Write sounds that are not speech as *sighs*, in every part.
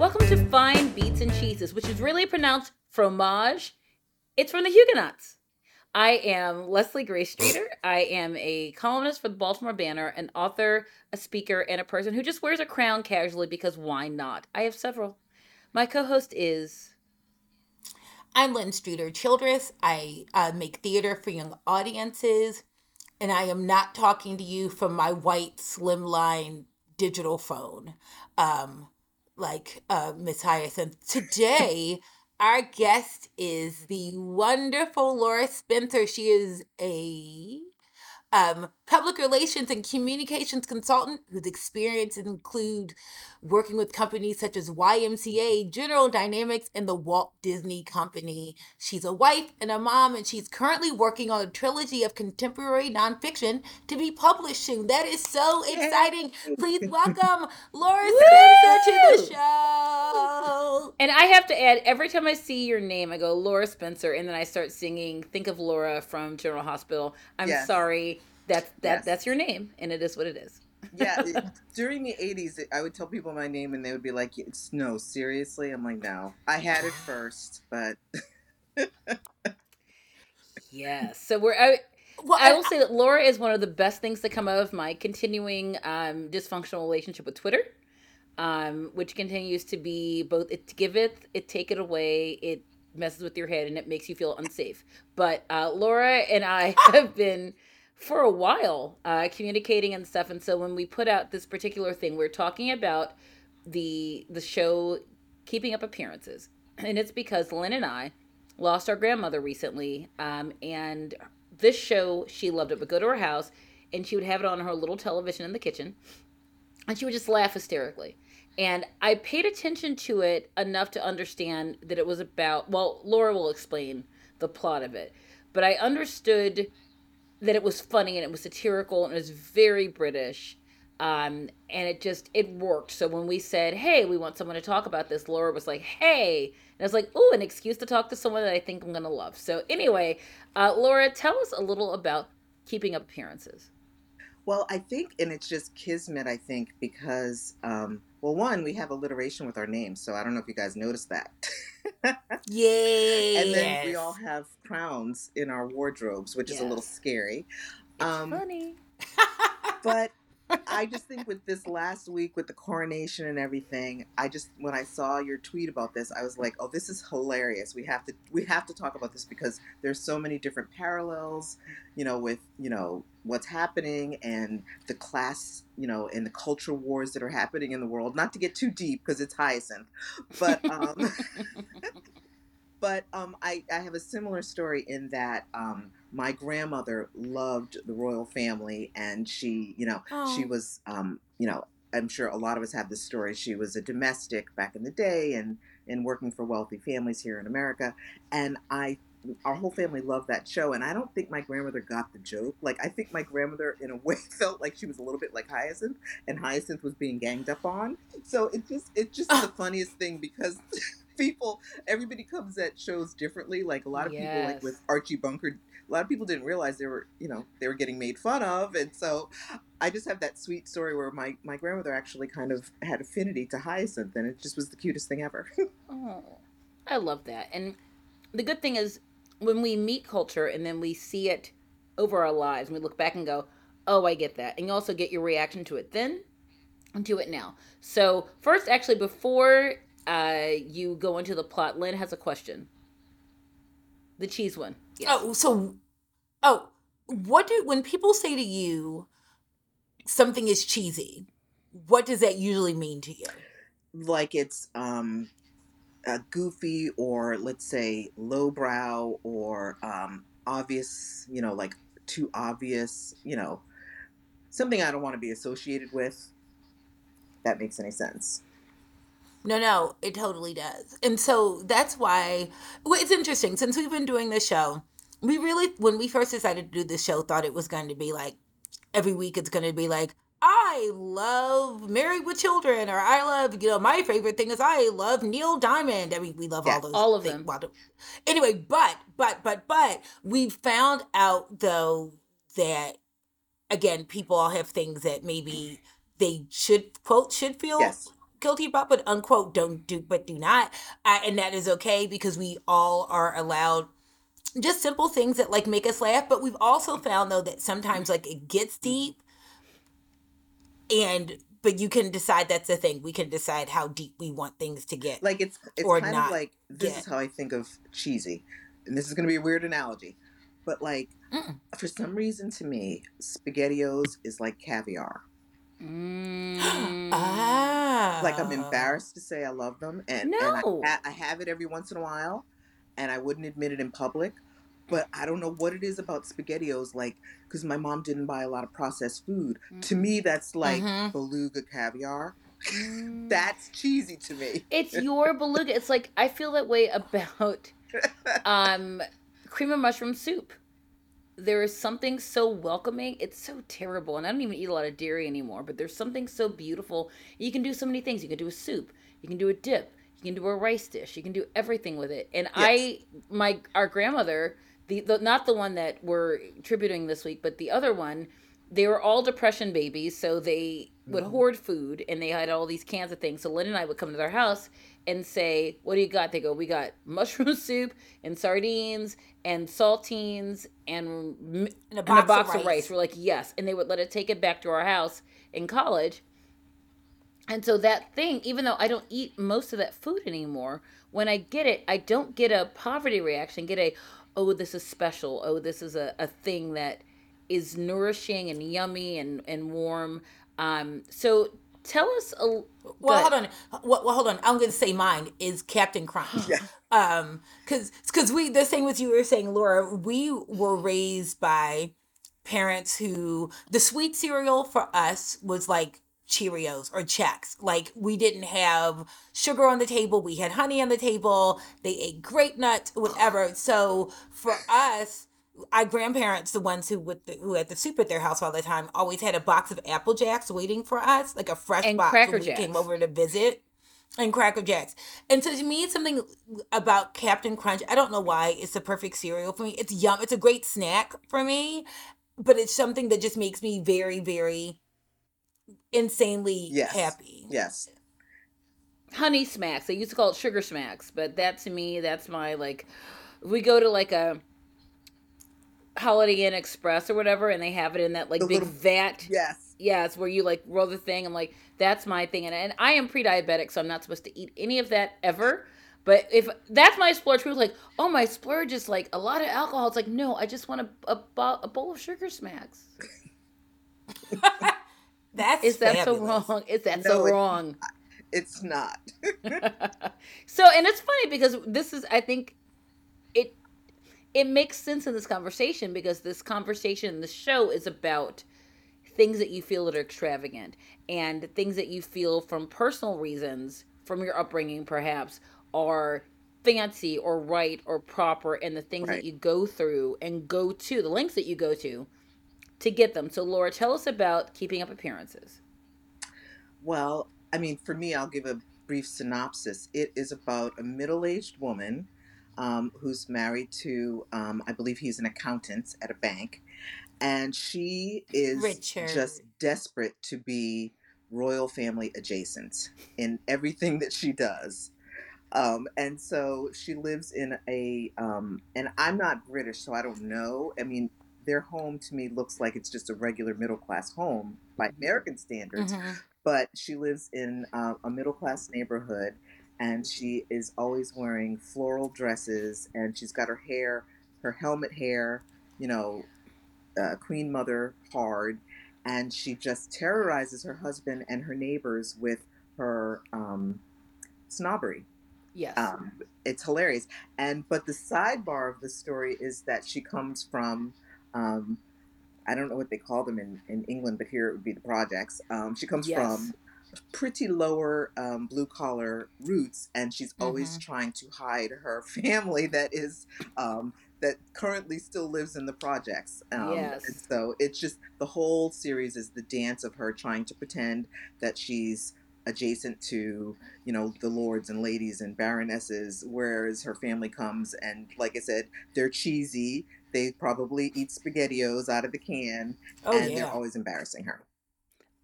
Welcome to Fine Beats and Cheeses, which is really pronounced fromage. It's from the Huguenots. I am Leslie Gray Streeter. I am a columnist for the Baltimore Banner, an author, a speaker, and a person who just wears a crown casually because why not? I have several. My co host is. I'm Lynne Streeter Childress. I uh, make theater for young audiences, and I am not talking to you from my white slimline digital phone, um, like uh, Miss Hyacinth. Today, our guest is the wonderful Laura Spencer. She is a um, public relations and communications consultant whose experiences include working with companies such as YMCA, General Dynamics, and the Walt Disney Company. She's a wife and a mom, and she's currently working on a trilogy of contemporary nonfiction to be published soon. That is so exciting. Please *laughs* welcome Laura Spencer to the show. And I have to add, every time I see your name, I go Laura Spencer, and then I start singing "Think of Laura" from General Hospital. I'm Yes. sorry. That's that. Yes. That's your name, and it is what it is. yeah, it- *laughs* during the 80s, it- I would tell people my name and they would be like, it's, no, seriously? I'm like, no. I had it first, but *laughs* Yes. So we're. I, Well, I and will say that Laura is one of the best things to come out of my continuing um, dysfunctional relationship with Twitter, um, which continues to be both it giveth, it take it away, it messes with your head, and it makes you feel unsafe. But uh, Laura and I *laughs* have been for a while uh, communicating and stuff, and so when we put out this particular thing, we're talking about the the show Keeping Up Appearances, *clears throat* and it's because Lynne and I lost our grandmother recently, um, and this show she loved it. Would go to her house and she would have it on her little television in the kitchen and she would just laugh hysterically. And i paid attention to it enough to understand that it was about well laura will explain the plot of it. But i understood that it was funny and it was satirical and it was very british um, and it just it worked. So when we said hey we want someone to talk about this laura was like hey and i was like oh an excuse to talk to someone that i think i'm gonna love. So anyway uh, laura tell us a little about keeping up appearances. Well, I think, and it's just kismet, I think, because, um, well, one, we have alliteration with our names, so I don't know if you guys noticed that. yes. *laughs* and then we all have crowns in our wardrobes, which is a little scary. it's Um, funny but *laughs* I just think with this last week with the coronation and everything, I just when I saw your tweet about this, I was like, "Oh, this is hilarious. We have to we have to talk about this because there's so many different parallels, you know, with, you know, what's happening and the class, you know, and the culture wars that are happening in the world. Not to get too deep because it's Hyacinth, but um *laughs* but um, I, I have a similar story in that um, my grandmother loved the royal family and she you know she Oh. was um, you know i'm sure a lot of us have this story she was a domestic back in the day and and working for wealthy families here in america and i our whole family loved that show and i don't think my grandmother got the joke. Like i think my grandmother in a *laughs* way felt like she was a little bit like hyacinth and hyacinth was being ganged up on. So it just it's just the funniest thing because *laughs* people everybody comes at shows differently. Like a lot of people like with archie bunker a lot of people didn't realize they were you know they were getting made fun of and so i just have that sweet story where my my grandmother actually kind of had affinity to hyacinth and it just was the cutest thing ever. *laughs* Oh, I love that. And the good thing is when we meet culture and then we see it over our lives and we look back and go, oh, I get that. And you also get your reaction to it then and to it now. So, first, actually, before uh, you go into the plot, Lynne has a question. The cheese one. Yes. Oh, so, oh, what do when people say to you something is cheesy? What does that usually mean to you? like it's um uh, goofy or let's say lowbrow or um obvious you know like too obvious you know something i don't want to be associated with that makes any sense No, no, it totally does. And so that's why well, it's interesting. Since we've been doing this show, we really, when we first decided to do this show, thought it was going to be like every week it's going to be like, I love Married with Children, or I love, you know, my favorite thing is I love Neil Diamond. I mean, we love all Yes. those. All of things. them. Anyway, but, but, but, but, we found out though that, again, people all have things that maybe they should, quote, should feel yes guilty about, but unquote don't do, but do not, uh, and that is okay because we all are allowed just simple things that like make us laugh. But we've also found though that sometimes like it gets deep, and but you can decide that's the thing. We can decide how deep we want things to get. Like it's it's Or kind not of like this get. is how I think of cheesy, and this is going to be a weird analogy, but like Mm. for some reason to me, SpaghettiOs is like caviar. Mm. ah, *gasps* Like I'm embarrassed to say I love them, and No. and I, ha- I have it every once in a while, and I wouldn't admit it in public. But I don't know what it is about SpaghettiOs, like because my mom didn't buy a lot of processed food. To me, that's like Mhm. beluga caviar. *laughs* Mm. That's cheesy to me. it's *laughs* your beluga. It's like I feel that way about um cream of mushroom soup. There is something so welcoming. It's so terrible, and I don't even eat a lot of dairy anymore. But there's something so beautiful. You can do so many things. You can do a soup. You can do a dip. You can do a rice dish. You can do everything with it. And I, my our grandmother, the, the not the one that we're tributing this week, but the other one, they were all depression babies, so they would hoard food and they had all these cans of things. So Lynne and I would come to their house and say, "What do you got?" They go, "We got *laughs* mushroom soup and sardines and saltines and, and a and box, a box of rice. We're like, "Yes," and they would let it take it back to our house in college. And so that thing, even though I don't eat most of that food anymore, when I get it, I don't get a poverty reaction. Get a, oh, this is special. Oh, this is a, a thing that is nourishing and yummy and and warm. Um, so tell us a. Well, hold on. Well, well, hold on. I'm going to say mine is Captain Crunch. *laughs* Yeah. Um, because because we the same with you were saying, Laura. We were raised by parents who the sweet cereal for us was like Cheerios or Chex. Like we didn't have sugar on the table. We had honey on the table. They ate grape nuts, whatever. So for us. Our grandparents, the ones who with the, who had the soup at their house all the time, always had a box of Apple Jacks waiting for us, like a fresh And box Cracker when we Jacks. came over to visit and Cracker Jacks. And so to me, it's something about Captain Crunch. I don't know why it's the perfect cereal for me. It's yum. It's a great snack for me, but it's something that just makes me very, very insanely Yes. happy. Yes. honey smacks. They used to call it sugar smacks, but that to me, that's my like. If we go to like a Holiday Inn Express or whatever, and they have it in that like The big little- vat. Yes. Yeah, it's where you like roll the thing. I'm like, that's my thing, and and I am pre-diabetic, so I'm not supposed to eat any of that ever. But if that's my splurge, people are like, oh, my splurge is like a lot of alcohol. It's like, no, I just want a a, bo- a bowl of sugar smacks. *laughs* *laughs* That's Is that so wrong? Is that No, so it's- wrong? It's not. *laughs* so and it's funny because this is i think it it makes sense in this conversation because this conversation the show is about things that you feel that are extravagant and things that you feel from personal reasons from your upbringing perhaps are fancy or right or proper and the things Right. that you go through and go to the lengths that you go to to get them so laura tell us about keeping up appearances Well, I mean, for me, I'll give a brief synopsis. It is about a middle aged woman um, who's married to, um, I believe he's an accountant at a bank. And she is Richard. just desperate to be royal family adjacent in everything that she does. Um, and so she lives in a, um, and I'm not British, so I don't know. I mean, their home to me looks like it's just a regular middle class home by American standards Mhm. but she lives in uh, a middle class neighborhood and she is always wearing floral dresses and she's got her hair her helmet hair you know uh, queen mother hard and she just terrorizes her husband and her neighbors with her um, snobbery. Yes. Um, it's hilarious. And but the sidebar of the story is that she comes from um, i don't know what they call them in, in england but here it would be the projects um, she comes Yes. from pretty lower um, blue collar roots and she's always Mhm. trying to hide her *laughs* family that is um, that currently still lives in the projects um, Yes. and so it's just the whole series is the dance of her trying to pretend that she's adjacent to you know the lords and ladies and baronesses whereas her family comes and like i said they're cheesy they probably eat spaghettios out of the can Oh and yeah. they're always embarrassing her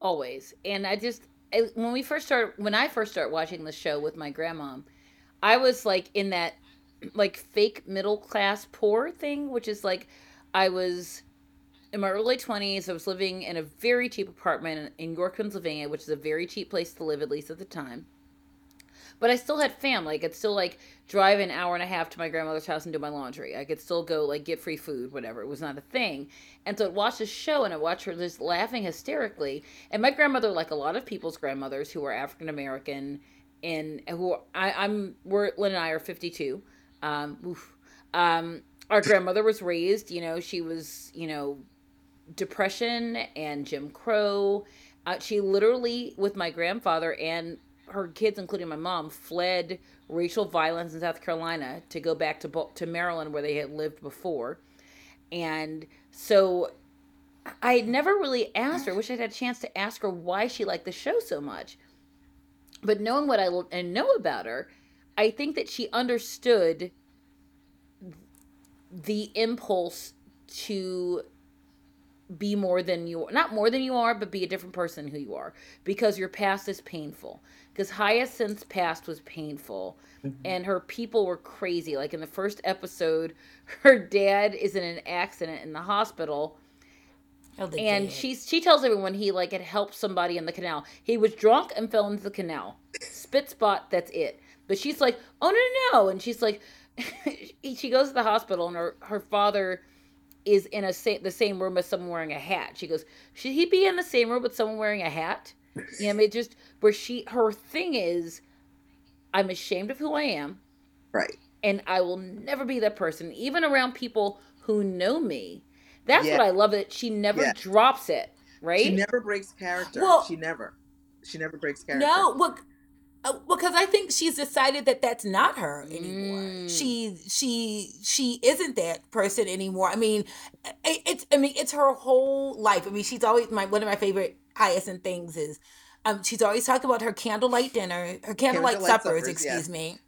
always and i just when we first started, when I first started watching the show with my grandma, I was like in that like fake middle class poor thing, which is like I was in my early 20s. I was living in a very cheap apartment in York, Pennsylvania, which is a very cheap place to live, at least at the time. But I still had family. I could still like drive an hour and a half to my grandmother's house and do my laundry. I could still go like get free food, whatever. It was not a thing. And so I'd watch the show and I'd watch her just laughing hysterically. And my grandmother, like a lot of people's grandmothers who are African American and who I, I'm, we're, Lynne and I are 52. Um, oof. Um, our grandmother was raised, you know, she was, you know, depression and Jim Crow. Uh, she literally, with my grandfather and her kids, including my mom, fled racial violence in South Carolina to go back to to Maryland where they had lived before, and so I never really asked her. Wish I'd had a chance to ask her why she liked the show so much. But knowing what I and know about her, I think that she understood the impulse to be more than you not more than you are but be a different person who you are because your past is painful because hyacinth's past was painful mm-hmm. and her people were crazy. Like in the first episode *laughs* her dad is in an accident in the hospital. Oh, and she's she tells everyone he like had helped somebody in the canal. He was drunk and fell into the canal. Spit spot that's it. But she's like oh no no no. And she's like *laughs* she goes to the hospital and her, her father is in a sa- the same room as someone wearing a hat. She goes, should he be in the same room with someone wearing a hat? You know, it just where she her thing is, I'm ashamed of who I am, right? And I will never be that person, even around people who know me. That's yeah. what I love. That she never yeah. drops it. Right? She never breaks character. Well, she never. She never breaks character. No, look, uh, because I think she's decided that that's not her anymore. Mm. She she she isn't that person anymore. I mean, it, it's I mean it's her whole life. I mean, she's always my one of my favorite Hyacinth things is, um, she's always talking about her candlelight dinner, her candlelight, candlelight suppers, suppers, excuse yeah. me,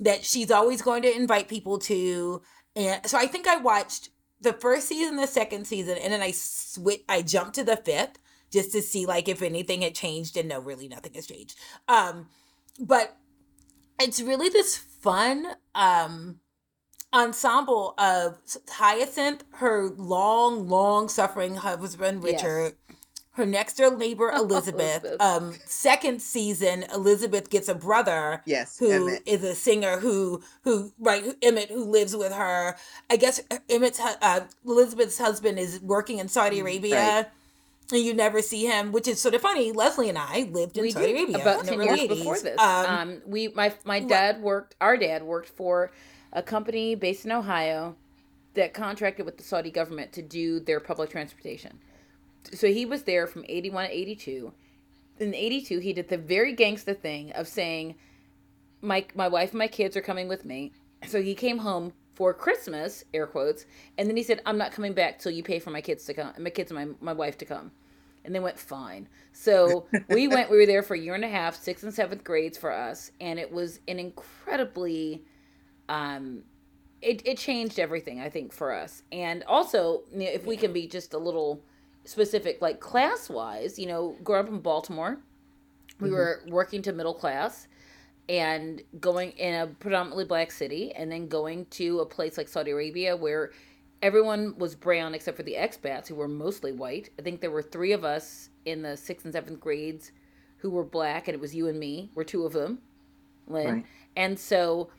that she's always going to invite people to. And so I think I watched the first season, the second season, and then I switch. I jumped to the fifth just to see like if anything had changed and no really nothing has changed um but it's really this fun um ensemble of hyacinth her long long suffering husband richard yes. Her next door neighbor *laughs* elizabeth. elizabeth. um second season elizabeth gets a brother yes who emmet. is a singer who who right who, emmet who lives with her i guess emmet's uh, elizabeth's husband is working in saudi mm, arabia right and you never see him, which is sort of funny. Leslie and I lived in we Saudi Arabia about ten years 80s. before this. Um, um, we my my dad worked. Our dad worked for a company based in Ohio that contracted with the Saudi government to do their public transportation. So he was there from eighty one to eighty two. In eighty two, he did the very gangsta thing of saying, "My my wife and my kids are coming with me." So he came home for Christmas, air quotes, and then he said, "I'm not coming back till you pay for my kids to come, my kids and my my wife to come." And they went fine. So *laughs* we went. We were there for a year and a half, sixth and seventh grades for us, and it was an incredibly, um, it it changed everything I think for us. And also, if we can be just a little specific, like class wise, you know, growing up in Baltimore, we mm-hmm. were working to middle class and going in a predominantly black city and then going to a place like Saudi Arabia where everyone was brown except for the expats who were mostly white. I think there were three of us in the sixth and seventh grades who were black, and it was you and me. We're two of them, Lynne. Right. And so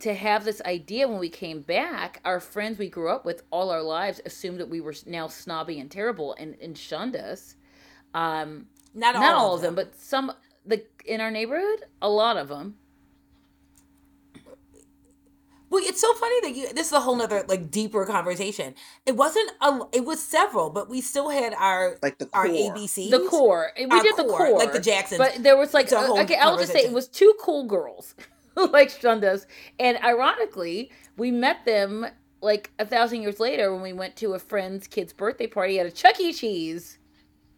to have this idea when we came back, our friends we grew up with all our lives assumed that we were now snobby and terrible and, and shunned us. Um, not all, not all of them. them, but some the in our neighborhood, a lot of them. Well, it's so funny that you. This is a whole nother like deeper conversation. It wasn't a. It was several, but we still had our like the core. our ABC, the core. We did core, the core, like the Jacksons. But there was like uh, okay, I'll just say it was two cool girls *laughs* *laughs* like shunned us, and ironically, we met them like a thousand years later when we went to a friend's kid's birthday party at a Chuck E. Cheese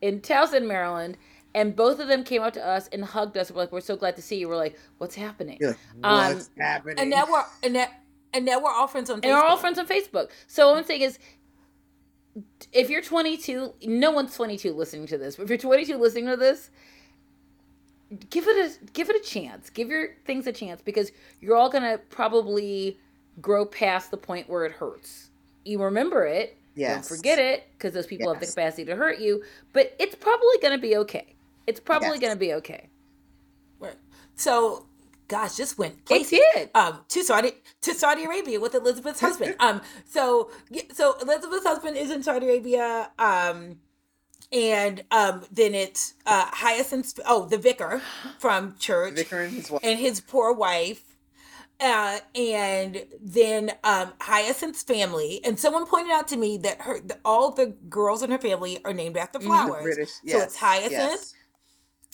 in Towson, Maryland and both of them came up to us and hugged us. We're like, "We're so glad to see you." We're like, "What's happening?" Like, What's um, happening? And now we're and now, and now we're all friends on. Facebook. And we're all friends on Facebook. So what I'm saying is, if you're 22, no one's 22 listening to this. But if you're 22 listening to this, give it a give it a chance. Give your things a chance because you're all gonna probably grow past the point where it hurts. You remember it. Yes. Don't forget it because those people have the capacity to hurt you. But it's probably gonna be okay. It's probably Yes. gonna be okay. Right. So, gosh, just went It did. Um, to Saudi to Saudi Arabia with Elizabeth's husband. *laughs* Um, so so Elizabeth's husband is in Saudi Arabia. Um, and um, then it's uh, Hyacinth. Oh, the vicar from church Vicar and his wife. and his poor wife. Uh, and then um, Hyacinth's family, and someone pointed out to me that her the, all the girls in her family are named after Mhm. Flowers. British. So it's Hyacinth, yes.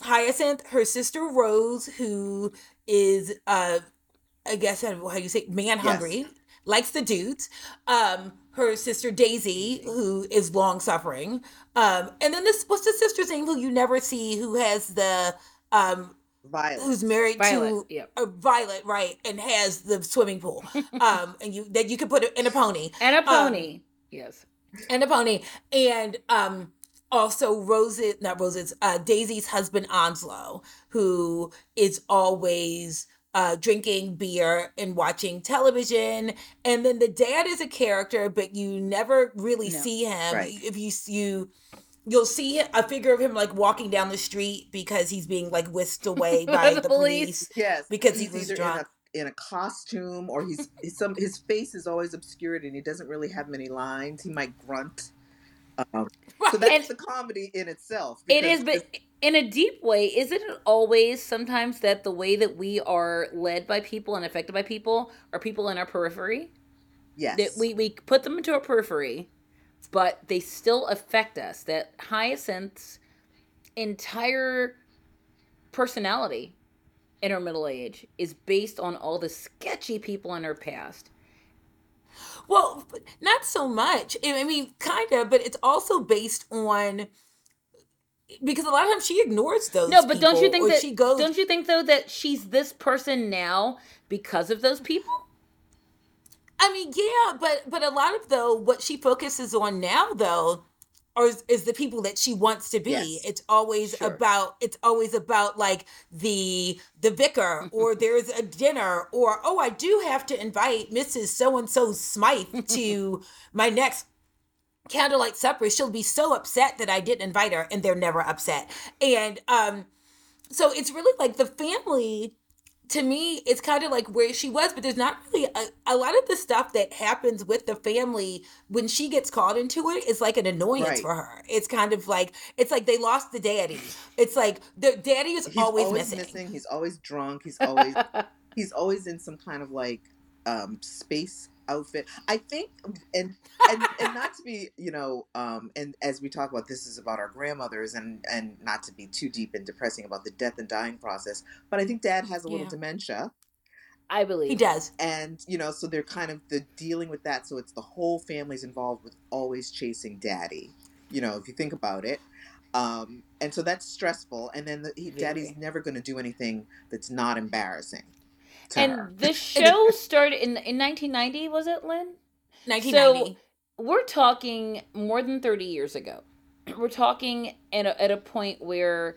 Hyacinth, her sister Rose, who is uh I guess how you say man hungry, likes the dudes. Um, her sister Daisy, who is long suffering. Um, and then this what's the sister's name who you never see who has the um Violet. who's married Violet. to Yep. a Violet, right, and has the swimming pool. *laughs* Um, and you that you could put in a pony And a Um, pony. yes. and a pony and um also Rose's not Rose's uh Daisy's husband Onslow who is always uh drinking beer and watching television and then the dad is a character but you never really No. see him Right. if you you you'll see a figure of him like walking down the street because he's being like whisked away *laughs* by The the police. police Yes, because he he's was drunk. in a in a costume or he's, he's some his face is always obscured and he doesn't really have many lines. He might grunt. Um, so that's And- the comedy in itself. It is, but in a deep way, isn't it always sometimes that the way that we are led by people and affected by people are people in our periphery? yes, That we, we put them into our periphery, but they still affect us. That Hyacinth's entire personality in her middle age is based on all the sketchy people in her past. Well, not so much. I I mean, kind of, but it's also based on because a lot of times she ignores those. No, but don't you think that she goes? don't you think though that she's this person now because of those people? I mean, yeah, but but a lot of though what she focuses on now though. Or is, is the people that she wants to be. Yes. It's always Sure. about it's always about like the the vicar *laughs* or there's a dinner or oh I do have to invite Mrs. So and so Smythe to my next candlelight supper she'll be so upset that i didn't invite her and they're never upset and um so it's really like the family to me it's kind of like where she was but there's not really a, a lot of the stuff that happens with the family when she gets called into it is like an annoyance Right. for her it's kind of like it's like they lost the daddy *sniffs* it's like the daddy is he's always, missing. missing. He's always drunk. He's always *laughs* he's always in some kind of like um space outfit. I think and and and not to be, you know, um and as we talk about this is about our grandmothers and and not to be too deep and depressing about the death and dying process, but I think dad has a little Yeah. dementia I believe he does and you know, so they're kind of the dealing with that so it's the whole family's involved with always chasing daddy. You know, if you think about it. Um and so that's stressful and then the, he, daddy's never going to do anything that's not embarrassing to And her. the *laughs* show started in in 1990, was it, Lynne? 1990 So We're talking more than 30 years ago. *clears throat* We're talking at a, at a point where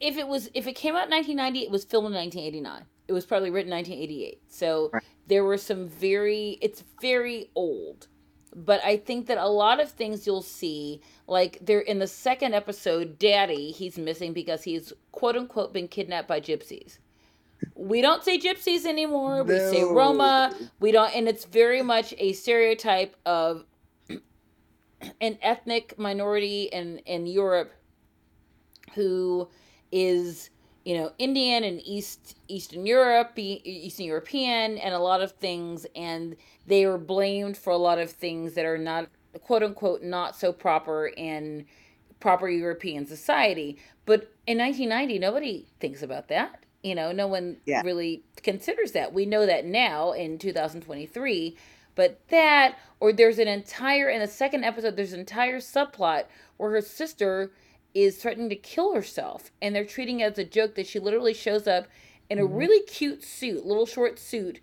if it was if it came out in 1990, it was filmed in 1989. It was probably written in 1988. So Right. there were some very it's very old. But I think that a lot of things you'll see, like they're in the second episode, Daddy, he's missing because he's quote unquote been kidnapped by gypsies. We don't say gypsies anymore. We say Roma. We don't, and it's very much a stereotype of *clears throat* an ethnic minority in in Europe who is you know Indian and East Eastern Europe, Eastern European, and a lot of things, and they are blamed for a lot of things that are not quote unquote not so proper in proper European society. But in 1990, nobody thinks about that. You know, no one Yeah. really considers that. We know that now in 2023. But that, or there's an entire, in the second episode, there's an entire subplot where her sister is threatening to kill herself. And they're treating it as a joke that she literally shows up in a Mhm. really cute suit, little short suit,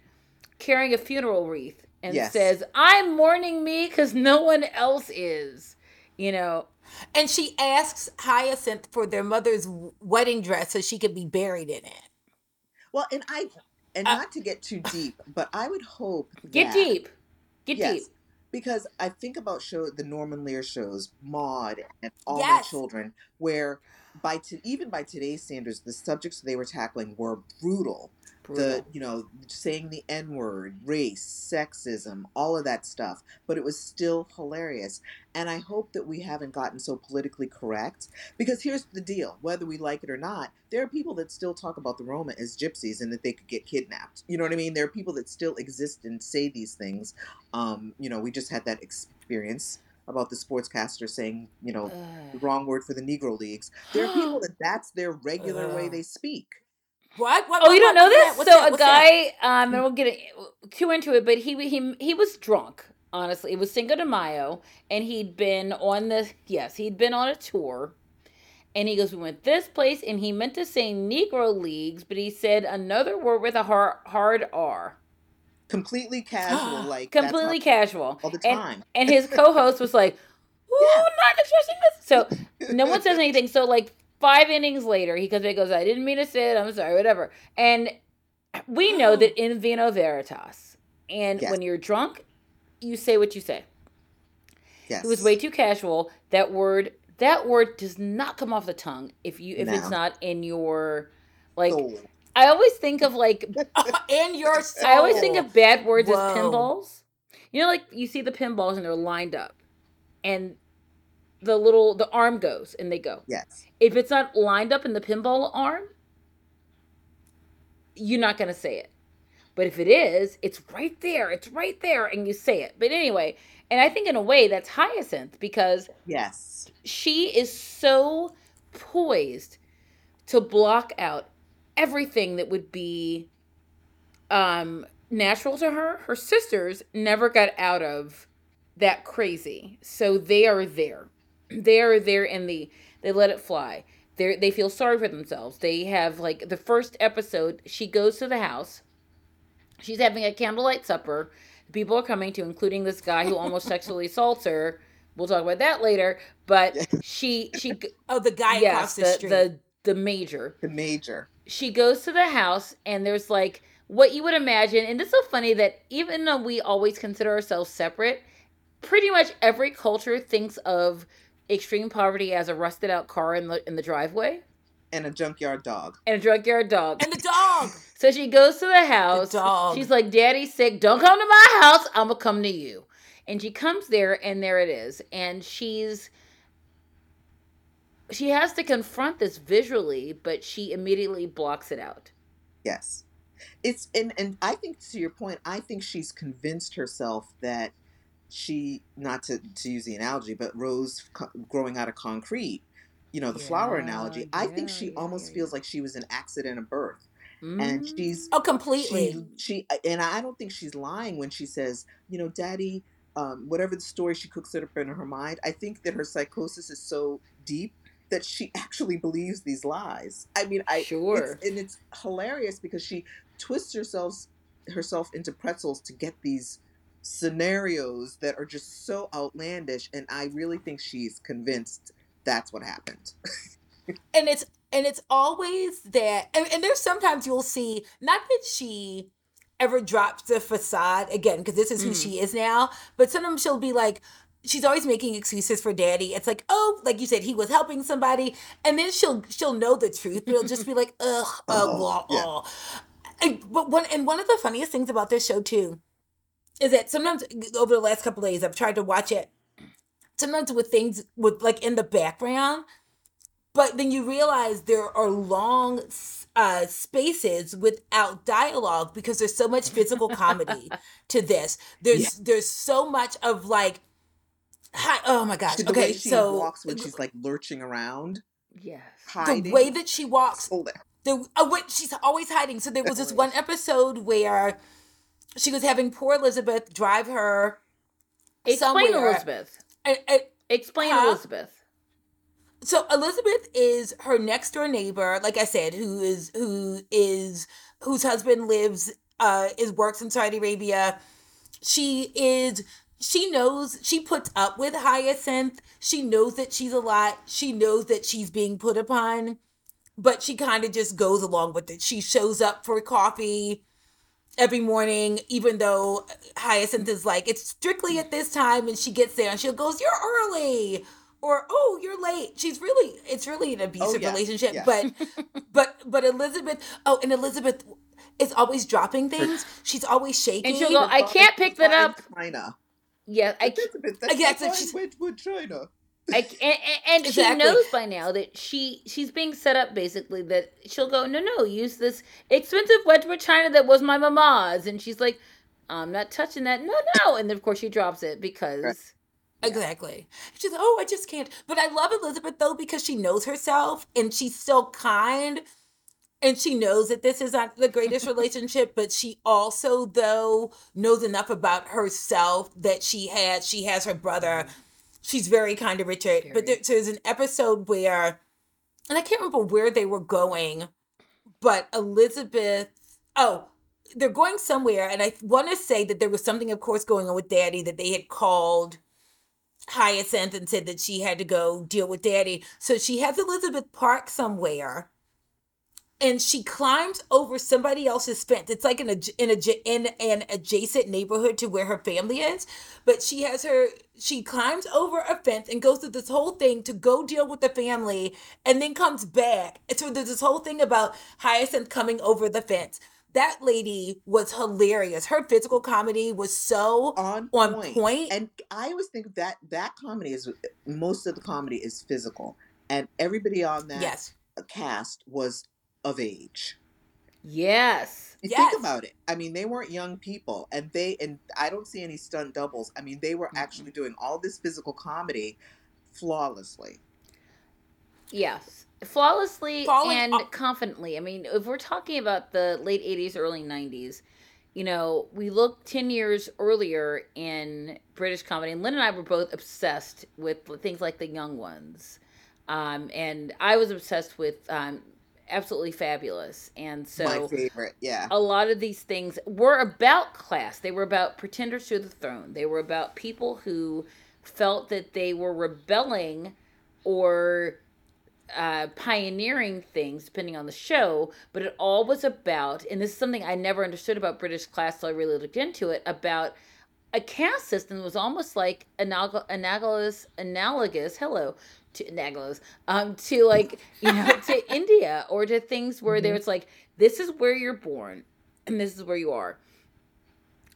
carrying a funeral wreath and Yes. says, I'm mourning me because no one else is. You know, And she asks Hyacinth for their mother's wedding dress so she could be buried in it. Well, and I and Uh, not to get too deep, but I would hope get that- deep. Get yes, deep. because I think about show the Norman Lear shows, Maude and All Yes. My Children, where by to, even by today's standards, the subjects they were tackling were brutal. The you know saying the N word, race, sexism, all of that stuff, but it was still hilarious. And I hope that we haven't gotten so politically correct because here's the deal: whether we like it or not, there are people that still talk about the Roma as gypsies and that they could get kidnapped. You know what I mean? There are people that still exist and say these things. Um, you know, we just had that experience about the sportscaster saying, you know, the wrong word for the Negro leagues. There are people *gasps* that that's their regular way they speak. What? what Oh, what- you don't what- know what's that? this? So that? a What's that? guy, um, and we'll get it- too into it, but he he he was drunk. Honestly, it was Cinco de Mayo, and he'd been on the yes, he'd been on a tour, and he goes, "We went this place," and he meant to say Negro Leagues, but he said another word with a hard hard R, Completely casual, *gasps* like completely how- casual. all the And- time. and his co-host was like, *laughs* "Ooh, Yeah. not expressing this." So no one says anything. So like five innings later, he comes back and goes, "I didn't mean to say it. I'm sorry, whatever." And we know that *gasps* in vino veritas, and Yes. when you're drunk, you say what you say. yes. It was way too casual. That word, that word does not come off the tongue if you if No. it's not in your like. Soul. I always think of like *laughs* *laughs* in your soul. I always think of bad words as pinballs. You know, like you see the pinballs and they're lined up, and the little the arm goes and they go. Yes. If it's not lined up in the pinball arm, you're not gonna say it. But if it is, it's right there. It's right there, and you say it. But anyway, and I think in a way that's Hyacinth because Yes. she is so poised to block out everything that would be um natural to her her sisters never got out of that crazy so they are there they are there in the they let it fly. They they feel sorry for themselves. They have like the first episode she goes to the house. She's having a candlelight supper. People are coming to including this guy who almost *laughs* sexually assaults her. We'll talk about that later. But she she *laughs* Oh, the guy yes across the, the, street. the the major. The major. she goes to the house and there's like what you would imagine and it's so funny that even though we always consider ourselves separate pretty much every culture thinks of extreme poverty as a rusted out car in the in the driveway And a junkyard dog. and a junkyard dog and the dog. *laughs* so she goes to the house The dog. she's like daddy's sick don't come to my house i'm gonna come to you and she comes there and there it is and she's she has to confront this visually but she immediately blocks it out Yes. It's and and I think to your point, I think she's convinced herself that she not to to use the analogy, but rose co- growing out of concrete. You know, the flower Yeah, analogy. I think she yeah, almost yeah, feels like she was an accident of birth. And Mm. she's Oh, completely. she she and I don't think she's lying when she says, you know, daddy, um, whatever the story she cooks it up in her mind, I think that her psychosis is so deep that she *laughs* actually believes these lies. I mean, I Sure. it's, and it's hilarious because she twists herself herself into pretzels to get these scenarios that are just so outlandish and I really think she's convinced that's what happened. *laughs* and it's and it's always that and, and there's sometimes you'll see not that she ever drops the facade again because this is who Mhm. she is now but sometimes she'll be like she's always making excuses for daddy it's like oh like you said he was helping somebody and then she'll she'll know the truth but it'll just be like ugh *laughs* uh, Oh, blah, yeah. blah. And, but one and one of the funniest things about this show too is that sometimes over the last couple days I've tried to watch it sometimes with things with like in the background but then you realize there are long uh, spaces without dialogue because there's so much physical comedy *laughs* to this. There's Yeah. there's so much of like, hi, oh my gosh. the okay, way she so walks when she's like lurching around, yes hiding. the way that she walks, the uh, she's always hiding. So there was this one episode where she was having poor Elizabeth drive her. explain somewhere. elizabeth And, and explain Huh? elizabeth so Elizabeth is her next door neighbor, like I said, who is who is whose husband lives uh is works in Saudi Arabia. She is she knows she puts up with Hyacinth. She knows that she's a lot. She knows that she's being put upon, but she kind of just goes along with it. She shows up for coffee every morning, even though Hyacinth is like, it's strictly at this time, and she gets there and she goes, You're early. Or oh, you're late. She's really it's really an oh, abusive oh, yeah. relationship. Yeah. But *laughs* but but Elizabeth oh and Elizabeth is always dropping things. She's always shaking. And she'll go, I can't pick that up. China. Yeah, I can't. That's, that's, uh, that's she's, with China. I, and, and exactly. she knows by now that she she's being set up basically that she'll go no no use this expensive Wedgwood china that was my mama's. And she's like I'm not touching that. No no. And then of course she drops it because right. exactly. She's like oh I just can't. But I love Elizabeth though because she knows herself and she's still kind and she knows that this is not the greatest relationship but she also though knows enough about herself that she has she has her brother mm-hmm. She's very kind to Richard. Very. But there, there's an episode where, and I can't remember where they were going, but Elizabeth, oh, they're going somewhere, and I want to say that there was something, of course, going on with Daddy that they had called Hyacinth and said that she had to go deal with Daddy. So she has Elizabeth park somewhere and she climbs over somebody else's fence. It's like in a in a in an adjacent neighborhood to where her family is, but she has her she climbs over a fence and goes through this whole thing to go deal with the family, and then comes back. And so there's this whole thing about Hyacinth coming over the fence. That lady was hilarious. Her physical comedy was so on point. on point. And I always think that that comedy is most of the comedy is physical, and everybody on that yes. cast was of age. Yes. You yes. Think about it. I mean, they weren't young people, and they and I don't see any stunt doubles. I mean, they were mm-hmm. actually doing all this physical comedy flawlessly. Yes, flawlessly Falling and off. confidently. I mean, if we're talking about the late '80s, early '90s, you know, we look 10 years earlier in British comedy, and Lynne and I were both obsessed with things like The Young Ones. Um, and I was obsessed with um, absolutely fabulous. And so my favorite, yeah. A lot of these things were about class. They were about pretenders to the throne. They were about people who felt that they were rebelling or uh, pioneering things, depending on the show, but it all was about, and this is something I never understood about British class, so I really looked into it, about a caste system was almost like analogous, analogous, hello, to Naglos, um, to like you know *laughs* to India or to things where mm-hmm. there's like this is where you're born and this is where you are,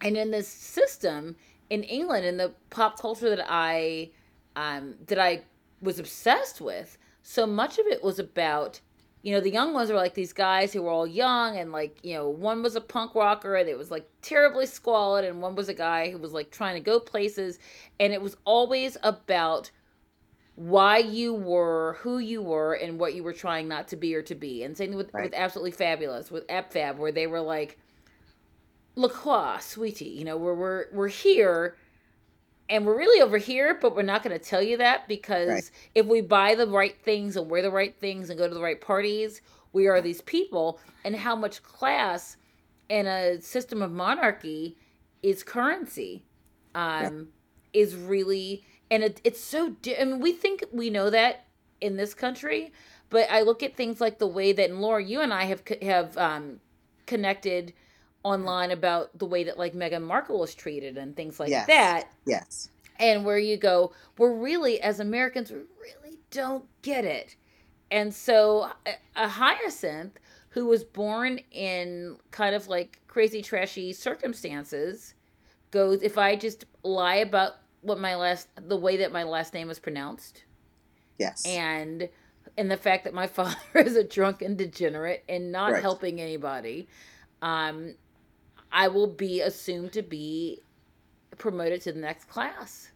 and in this system in England in the pop culture that I um, that I was obsessed with, so much of it was about you know the young ones were like these guys who were all young and like you know one was a punk rocker and it was like terribly squalid and one was a guy who was like trying to go places and it was always about why you were who you were and what you were trying not to be or to be. And same with, right. with Absolutely Fabulous, with AbFab where they were like, LaCroix, sweetie, you know, we're, we're, we're here and we're really over here, but we're not going to tell you that because right. if we buy the right things and wear the right things and go to the right parties, we are these people. And how much class in a system of monarchy is currency um, yeah. is really and it, it's so di- i mean we think we know that in this country but i look at things like the way that and laura you and i have have um, connected online about the way that like Meghan Markle was treated and things like yes. that. Yes. And where you go, we're really as Americans, we really don't get it. And so a hyacinth who was born in kind of like crazy trashy circumstances goes if I just lie about what my last the way that my last name is pronounced. Yes. And and the fact that my *laughs* father is a drunken degenerate and not right. helping anybody, um, I will be assumed to be promoted to the next class.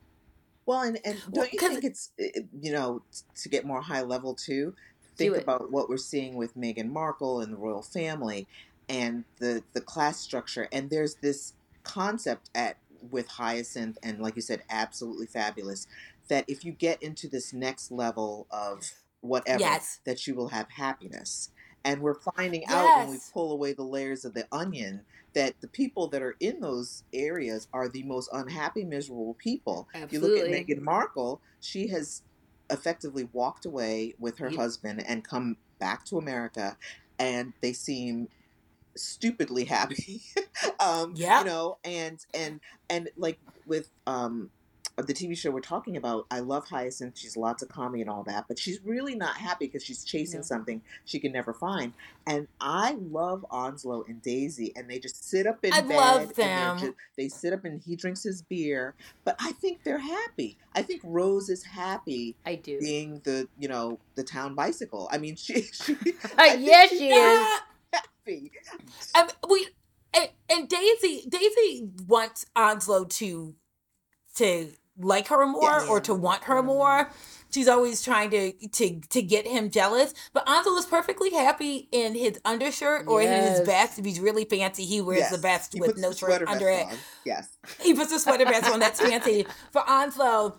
Well, and, and don't well, you think it's you know to get more high level too? Think about what we're seeing with Meghan Markle and the royal family, and the the class structure. And there's this concept at with Hyacinth and, like you said, absolutely fabulous. That if you get into this next level of whatever, yes. that you will have happiness. And we're finding Yes. out when we pull away the layers of the onion that the people that are in those areas are the most unhappy, miserable people. If you look at Absolutely. Meghan Markle, she has effectively walked away with her Yep. husband and come back to America, and they seem stupidly happy. *laughs* *laughs* um, Yep. you know, and and and like with um the TV show we're talking about, I love Hyacinth. She's lots of comedy and all that, but she's really not happy because she's chasing No. something she can never find. And I love Onslow and Daisy, and they just sit up in I bed. love them. ju- they sit up and he drinks his beer, but I think they're happy. I think Rose is happy I do. being the you know the town bicycle. I mean, she, *laughs* she I yes, she's she is. Yeah. happy. Um, we and, and Daisy Daisy wants Onslow to to like her more Yes. or to want her Mhm. more. She's always trying to to to get him jealous. But Onslow is perfectly happy in his undershirt or in his Yes. vest. If he's really fancy, he wears the Yes. vest He with no shirt under it. on. Yes. He puts a sweater vest on that's fancy *laughs* for Onslow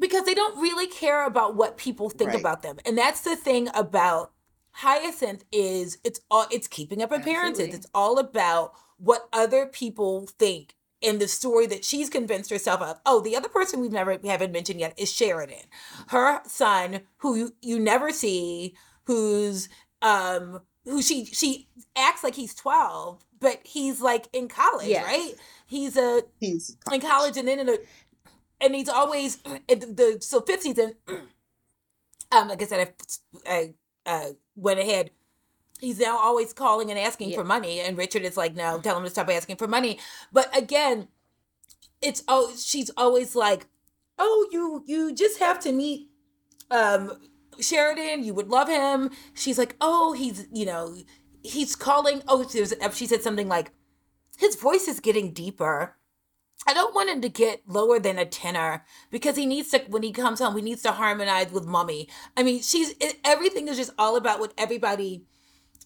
because they don't really care about what people think Right. about them. And that's the thing about Hyacinth is it's all it's keeping up appearances. Absolutely. It's all about what other people think in the story that she's convinced herself of. Oh, the other person we've never we haven't mentioned yet is Sheridan. Her son, who you, you never see, who's um who she she acts like he's 12, but he's like in college, Yes. right? He's a He's in college and then in a and he's always *clears throat* in the, the so fifth season *clears throat* um like i said i, I uh, went ahead. He's now always calling and asking Yeah. for money and richard is like no tell him to stop asking for money. But again it's oh she's always like oh you you just have to meet um sheridan you would love him. She's like oh he's you know he's calling. Oh there's she said something like his voice is getting deeper I don't want him to get lower than a tenor because he needs to when he comes home he needs to harmonize with mommy. I mean, she's everything is just all about what everybody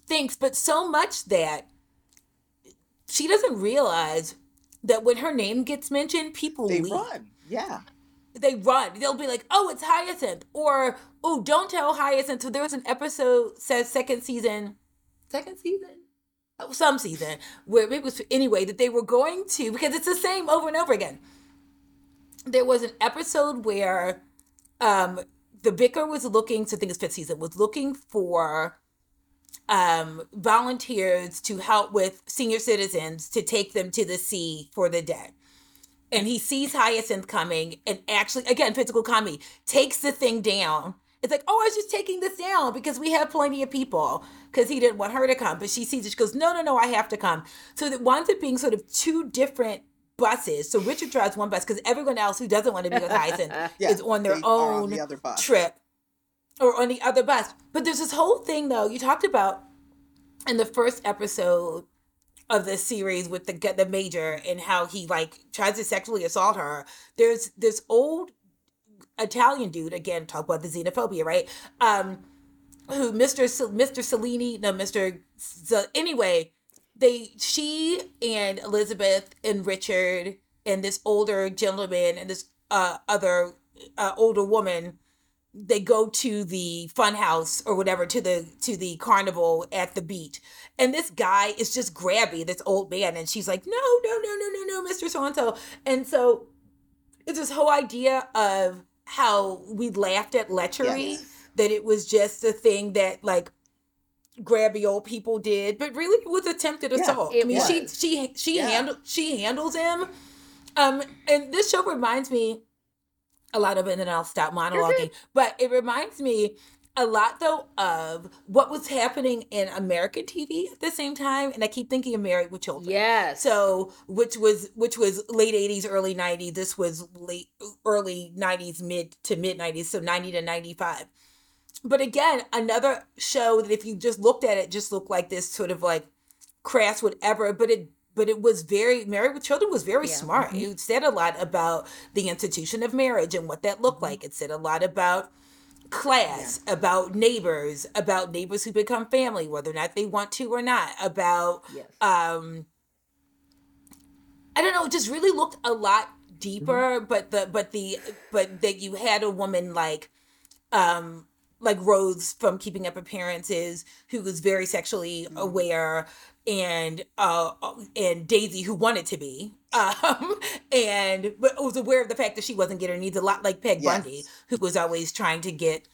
thinks, but so much that she doesn't realize that when her name gets mentioned, people they leave. run. Yeah. They run. They'll be like, "Oh, it's Hyacinth," or "Oh, don't tell Hyacinth." So there was an episode, says second season, second season, some season where it was anyway that they were going to because it's the same over and over again. There was an episode where um the vicar was looking I think it's fifth season was looking for um volunteers to help with senior citizens to take them to the sea for the day and he sees Hyacinth coming and actually again physical comedy takes the thing down. It's like, oh, I was just taking this down because we have plenty of people because he didn't want her to come, but she sees it. She goes, no, no, no, I have to come. So that winds up being sort of two different buses. So Richard drives one bus because everyone else who doesn't want to be with Hyacinth *laughs* Yeah. is on their they are on own the other bus. trip or on the other bus. But there's this whole thing though you talked about in the first episode of the series with the the major and how he like tries to sexually assault her. There's this old Italian dude again talk about the xenophobia, right? Um who Mr. Mr. Cellini, no Mr. So anyway, they she and Elizabeth and Richard and this older gentleman and this uh other uh, older woman they go to the fun house or whatever to the to the carnival at the beach and this guy is just grabby this old man and she's like no no no no no no mr so so and so it's this whole idea of how we laughed at lechery Yes. that it was just a thing that like grabby old people did but really it was attempted Yeah, assault i mean she was. she she Yeah. handle she handles him um and this show reminds me a lot of it and then I'll stop monologuing. But it reminds me a lot though of what was happening in American TV at the same time. And I keep thinking of Married with Children. Yes. So which was which was late 80s, early 90s. This was late early 90s, mid to mid 90s, so 90 to 95. But again, another show that if you just looked at it, just looked like this sort of like crass whatever, but it but it was very Married with Children was very Yeah. smart. Mm-hmm. It said a lot about the institution of marriage and what that looked mm-hmm. like. It said a lot about class, about neighbors, about neighbors who become family, whether or not they want to or not, about yes. um I don't know, it just really looked a lot deeper, but the but the but that you had a woman like um like Rose from Keeping Up Appearances, who was very sexually Mm-hmm. aware, and uh, and Daisy, who wanted to be, *laughs* um, and but was aware of the fact that she wasn't getting her needs a lot like Peg Yes. Bundy, who was always trying to get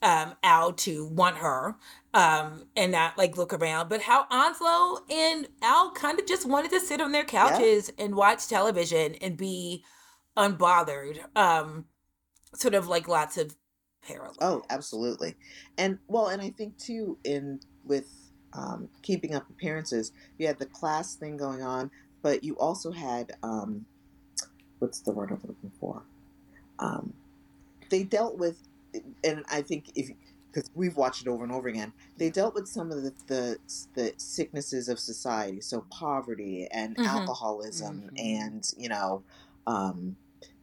um Al to want her um and not like look around but how Onslow and Al kind of just wanted to sit on their couches and watch television and be unbothered um sort of like lots of parallels Oh, absolutely. And well, and I think too in with um, keeping up appearances, you had the class thing going on, but you also had um, what's the word I'm looking for? Um, they dealt with, and I think if because we've watched it over and over again, they dealt with some of the the, the sicknesses of society, so poverty and Mhm. alcoholism, Mhm. and you know. Um,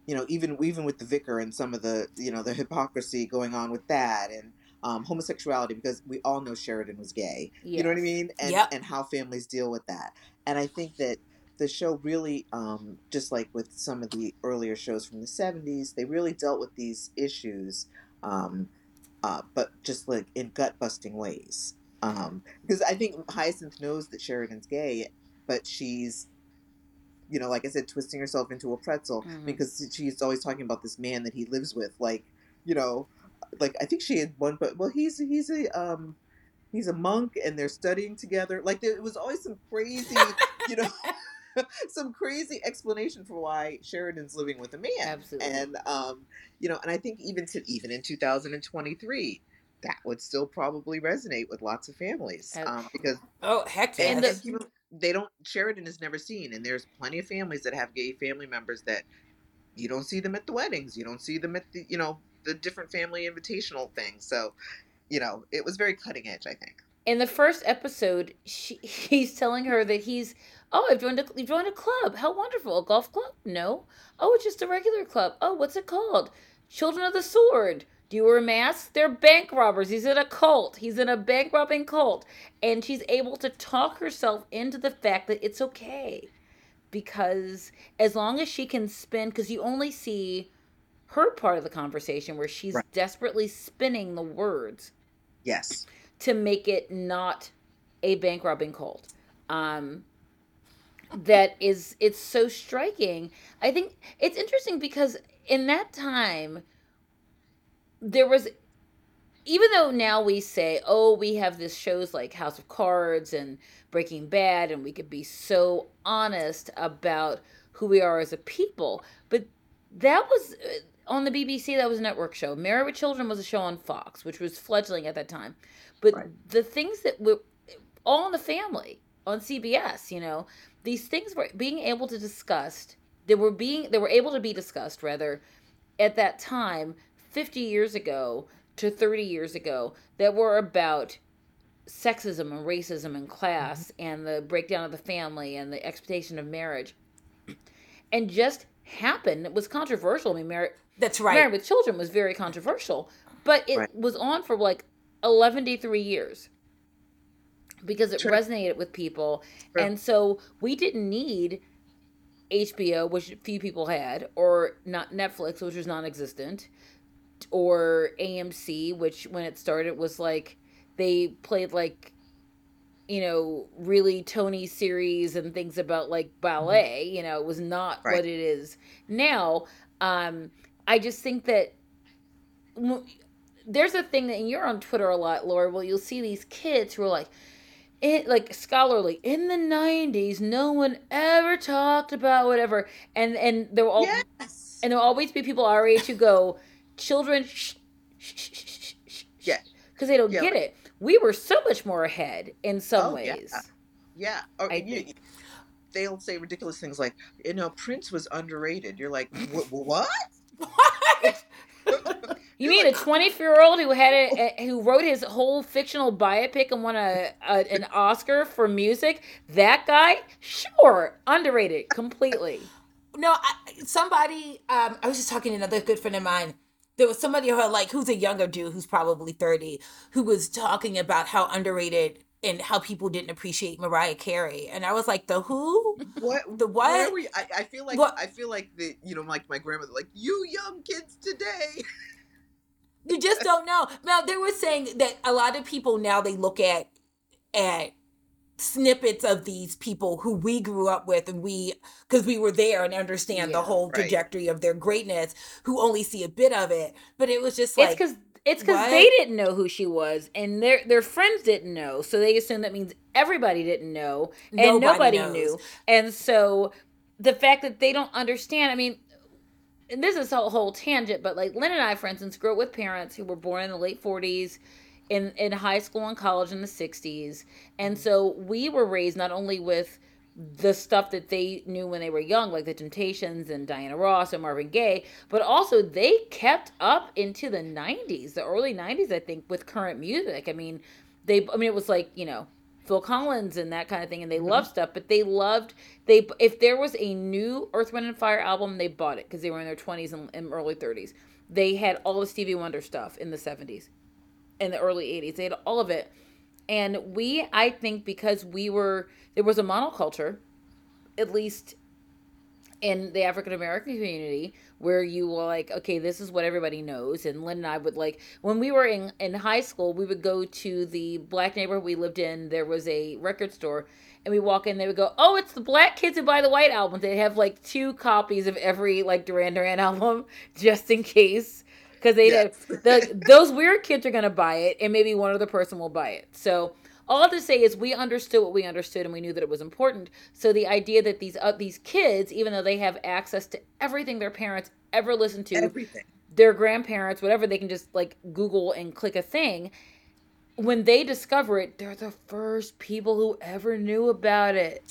you know, even even with the vicar and some of the you know the hypocrisy going on with that, and um, homosexuality, because we all know Sheridan was gay. You know what I mean? And Yep. and how families deal with that. And I think that the show really, um, just like with some of the earlier shows from the '70s, they really dealt with these issues, um, uh, but just like in gut busting ways. Um, because I think Hyacinth knows that Sheridan's gay, but she's you know, like I said, twisting herself into a pretzel Mhm. because she's always talking about this man that he lives with. Like, you know, like I think she had one, but well, he's he's a um, he's a monk and they're studying together. Like there was always some crazy, you know, *laughs* *laughs* some crazy explanation for why Sheridan's living with a man. Absolutely. And um, you know, and I think even to even in 2023. That would still probably resonate with lots of families um, because oh heck yeah and, the- and people, they don't Sheridan is never seen, and there's plenty of families that have gay family members that you don't see them at the weddings, you don't see them at the you know the different family invitational thing. So, you know, it was very cutting edge, I think. in the first episode, she, *laughs* he's telling her that he's, oh, I've joined a, you joined a club. How wonderful. A golf club? No. Oh, it's just a regular club. Oh, what's it called? Children of the Sword. Do you wear masks? They're bank robbers. He's in a cult. He's in a bank robbing cult. And she's able to talk herself into the fact that it's okay. Because as long as she can spend, because you only see her part of the conversation where she's Right. desperately spinning the words Yes. to make it not a bank robbing cult. Um, that is, it's so striking. I think it's interesting because in that time, there was, even though now we say, oh, we have this shows like House of Cards and Breaking Bad, and we could be so honest about who we are as a people, but that was on the BBC. That was a network show. Married with Children was a show on Fox, which was fledgling at that time. But Right. the things that were all in the family on CBS, you know, these things were being able to discussed. They were being they were able to be discussed rather at that time, fifty years ago to thirty years ago, that were about sexism and racism and class mm-hmm. and the breakdown of the family and the expectation of marriage, and just happened. It was controversial. I mean, Mar- that's right Married with Children was very controversial, but it Right. was on for like 11 to 3 years because it True. resonated with people. True. And so we didn't need HBO, which few people had, or not Netflix, which was non-existent, or AMC, which when it started was like they played like you know really Tony series and things about like ballet. You know, it was not Right. what it is now. Um, I just think that there's a thing that and you're on Twitter a lot, Laura. Well, you'll see these kids who are like. It, like scholarly in the 90s no one ever talked about whatever and and there will al- yes. and there'll always be people our age who go, children, shh, shh, shh, shh, shh, shh, Yeah. because they don't Yeah, get it. We were so much more ahead in some Oh, ways. yeah. Or, I you- think- they'll say ridiculous things like, you know, Prince was underrated. You're like, what? What You mean a 24 year old who had a, a- who wrote his whole fictional biopic and won a, a an Oscar for music? That guy, sure, underrated completely. No, I, somebody. Um, I was just talking to another good friend of mine. There was somebody who like who's a younger dude who's probably thirty, who was talking about how underrated and how people didn't appreciate Mariah Carey, and I was like, the who? What? The what? Where were you? I, I feel like What? I feel like the you know like my grandmother like you young kids today. You just don't know. Now they were saying that a lot of people now they look at at snippets of these people who we grew up with and we because we were there and understand Yeah, the whole right. trajectory of their greatness who only see a bit of it but it was just like it's because it's because they didn't know who she was, and their their friends didn't know, so they assumed that means everybody didn't know, and Nobody nobody, knew, and so the fact that they don't understand. I mean, and this is a whole tangent, but like Lynne and I, for instance, grew up with parents who were born in the late forties. In, in high school and college in the 60s. And so we were raised not only with the stuff that they knew when they were young, like the Temptations and Diana Ross and Marvin Gaye, but also they kept up into the 90s, the early 90s, I think, with current music. I mean, they, I mean, it was like, you know, Phil Collins and that kind of thing, and they mm-hmm. loved stuff, but they loved, they, if there was a new Earth, Wind, and Fire album, they bought it because they were in their 20s and, and early 30s. They had all the Stevie Wonder stuff in the 70s in the early 80s. They had all of it. And we, I think, because we were, there was a monoculture, at least in the African American community, where you were like, okay, this is what everybody knows. And Lynne and I would like, when we were in, in high school, we would go to the black neighborhood we lived in. There was a record store. And we walk in, they would go, oh, it's the black kids who buy the white albums. They'd have like two copies of every like Duran Duran *laughs* album just in case. Because they Yes. the, those weird kids are gonna buy it, and maybe one other person will buy it. So all to say is we understood what we understood, and we knew that it was important. So the idea that these uh, these kids, even though they have access to everything their parents ever listened to, Everything. their grandparents, whatever, they can just like Google and click a thing. When they discover it, they're the first people who ever knew about it.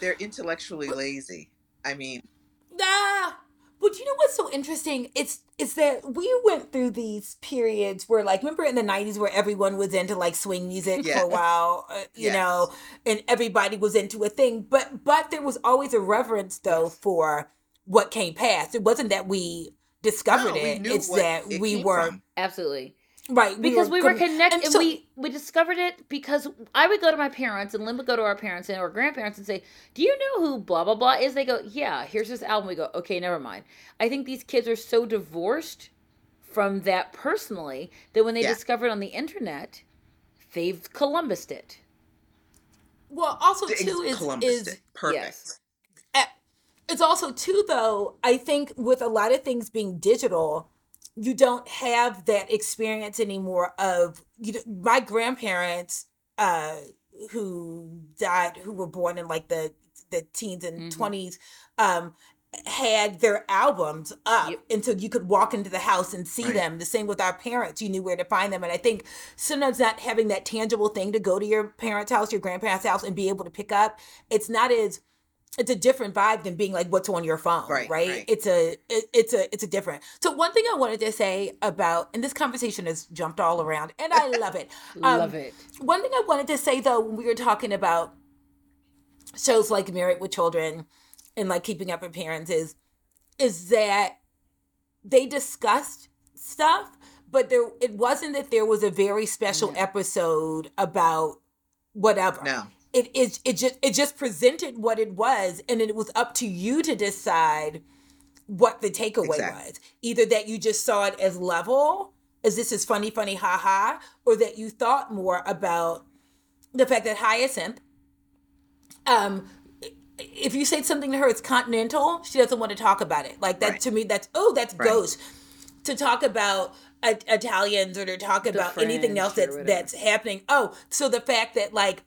They're intellectually lazy. I mean, Ah, but you know what's so interesting? It's it's that we went through these periods where, like, remember in the '90s where everyone was into like swing music for a while, uh, you Yes. know, and everybody was into a thing. But but there was always a reverence though for what came past. It wasn't that we discovered no, we it; knew it's what that it we were from. Absolutely. Right because we were, com- connected and so- we we discovered it because i would go to my parents and lynne would go to our parents and our grandparents and say do you know who blah blah blah is they go yeah here's this album we go okay never mind i think these kids are so divorced from that personally that when they Yeah. discover it on the internet they've columbused it Well, also The- too is Columbus is did. perfect. yes. Eh, it's also too though i think with a lot of things being digital you don't have that experience anymore of you know, my grandparents uh who died who were born in like the the teens and Mhm. 20s um had their albums up Yep. until you could walk into the house and see Right. them the same with our parents you knew where to find them and i think sometimes not having that tangible thing to go to your parents house your grandparents house and be able to pick up it's not as it's a different vibe than being like what's on your phone right, Right, right. it's a it, it's a it's a different so one thing i wanted to say about and this conversation has jumped all around and i love it *laughs* Um, love it one thing i wanted to say though when we were talking about shows like married with children and like keeping up appearances is that they discussed stuff but there it wasn't that there was a very special No. episode about whatever No. It is it just it just presented what it was and it was up to you to decide what the takeaway Exactly. was either that you just saw it as level as this is funny funny ha ha or that you thought more about the fact that hyacinth um if you say something to her it's continental she doesn't want to talk about it like that Right. to me that's oh that's Right. ghost to talk about Italians or to talk about anything else that's that's happening. Oh, so the fact that like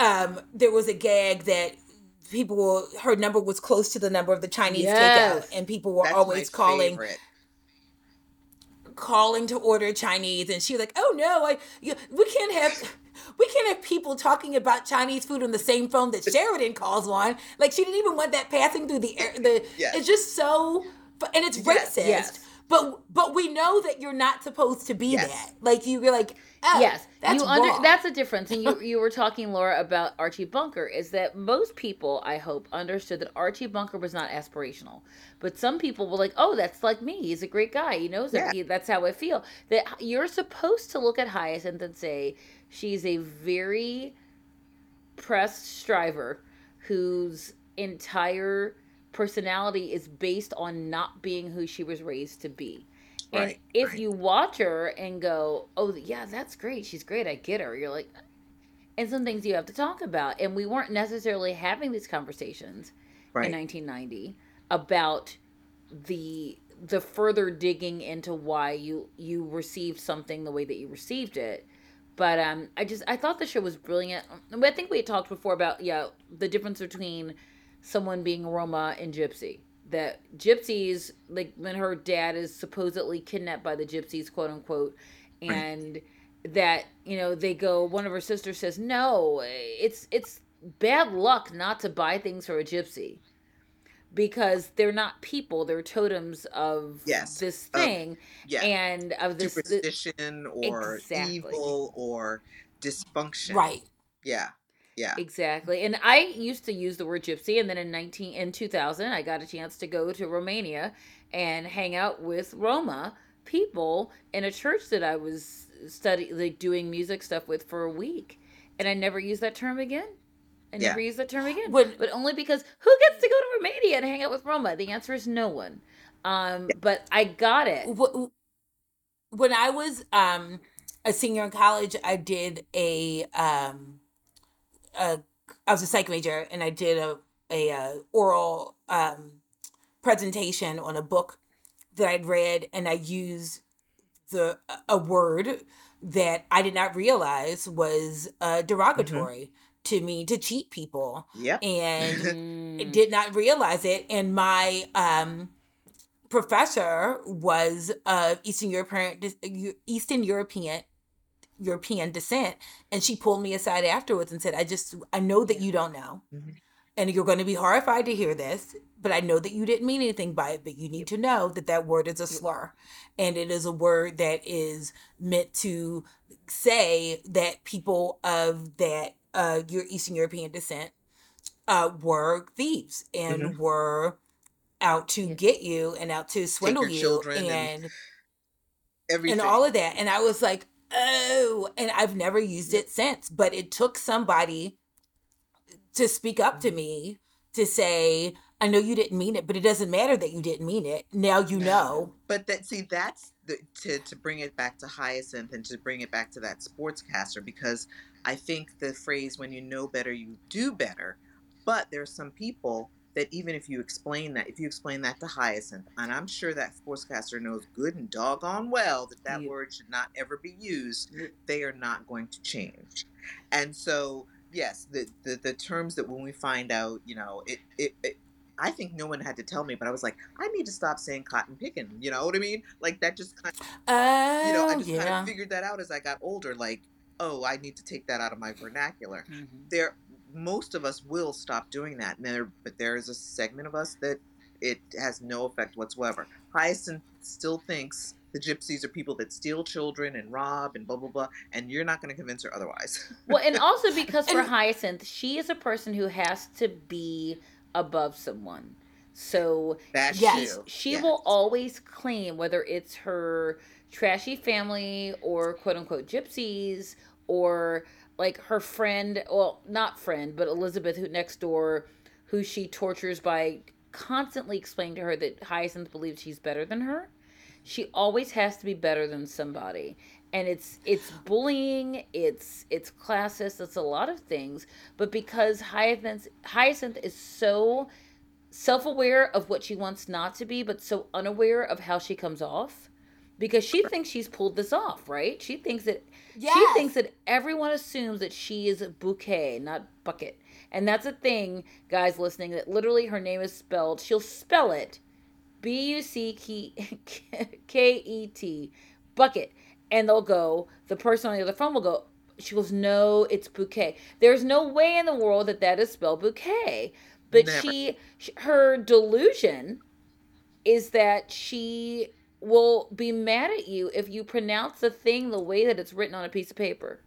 um there was a gag that people were her number was close to the number of the Chinese Yes. takeout and people were That's always calling favorite. calling to order Chinese and she was like, "Oh no, I you, we can't have *laughs* we can't have people talking about Chinese food on the same phone that Sheridan calls on." Like she didn't even want that passing through the air. The *laughs* Yes. it's just so and it's Yes. racist. Yes. But but we know that you're not supposed to be Yes. that. Like you were like, oh, yes that's you under wrong. that's the difference and you *laughs* you were talking laura about archie bunker is that most people i hope understood that archie bunker was not aspirational but some people were like oh that's like me he's a great guy he knows Yeah. that he, that's how i feel that you're supposed to look at hyacinth and say she's a very pressed striver whose entire personality is based on not being who she was raised to be And if right. you watch her and go, "Oh, yeah, that's great. She's great. I get her." You're like, and some things you have to talk about. And we weren't necessarily having these conversations in 1990 about the the further digging into why you you received something the way that you received it. But um, I just I thought the show was brilliant. I think we had talked before about yeah the difference between someone being Roma and Gypsy. That gypsies like when her dad is supposedly kidnapped by the gypsies, quote unquote, Right. and that you know they go. One of her sisters says, "No, it's it's bad luck not to buy things for a gypsy." because they're not people they're totems of Yes. this thing Yeah. and of this thi- Superstition or Exactly. evil or dysfunction. Right. Yeah. Yeah. exactly and i used to use the word gypsy and then in 19 in 2000 i got a chance to go to romania and hang out with roma people in a church that i was study like doing music stuff with for a week and i never used that term again I Yeah. never used that term again. When- but only because who gets to go to Romania and hang out with Roma? The answer is no one. Um, but I got it. When I was um a senior in college, I did a um a I was a psych major and I did a a uh, oral um presentation on a book that I'd read and I used the a word that I did not realize was uh, derogatory to me to cheat people Yep. and *laughs* did not realize it and my um professor was of eastern european eastern european european descent and she pulled me aside afterwards and said i just i know that you don't know Mhm. and you're going to be horrified to hear this but i know that you didn't mean anything by it but you need to know that that word is a slur and it is a word that is meant to say that people of that uh your eastern european descent uh were thieves and were out to Yeah. get you and out to swindle you children and and Everything. and all of that and i was like oh and i've never used it since but it took somebody to speak up Mm-hmm. to me to say i know you didn't mean it but it doesn't matter that you didn't mean it now you know But that see, that's the to to bring it back to Hyacinth and to bring it back to that sportscaster because I think the phrase "when you know better, you do better." But there are some people that even if you explain that, if you explain that to Hyacinth, and I'm sure that sportscaster knows good and doggone well that that Yeah. word should not ever be used, they are not going to change. And so, yes, the the, the terms that when we find out, you know, it, it, it I think no one had to tell me, but I was like, I need to stop saying cotton picking. You know what I mean? Like that just kind of, oh you know, I just yeah kind of figured that out as I got older. Like, oh, I need to take that out of my vernacular. Mhm. There, most of us will stop doing that, and there, but there is a segment of us that it has no effect whatsoever. Hyacinth still thinks the gypsies are people that steal children and rob and blah blah blah, and you're not going to convince her otherwise. *laughs* Well, and also because for Hyacinth, she is a person who has to be above someone. So That's Yes. true. she Yes. will always claim whether it's her trashy family or quote unquote gypsies or like her friend well not friend but elizabeth who next door who she tortures by constantly explaining to her that hyacinth believes she's better than her. She always has to be better than somebody. And it's it's bullying it's it's classist it's a lot of things. But because hyacinth hyacinth is so self-aware of what she wants not to be but so unaware of how she comes off because she thinks she's pulled this off right? She thinks that she thinks that everyone assumes that she is a bouquet not bucket. And that's a thing guys listening that literally her name is spelled she'll spell it b-u-c-k-e-t bucket. And they'll go the person on the other phone will go she goes no it's bouquet. There's no way in the world that that is spelled bouquet. But Never. she her delusion is that she will be mad at you if you pronounce the thing the way that it's written on a piece of paper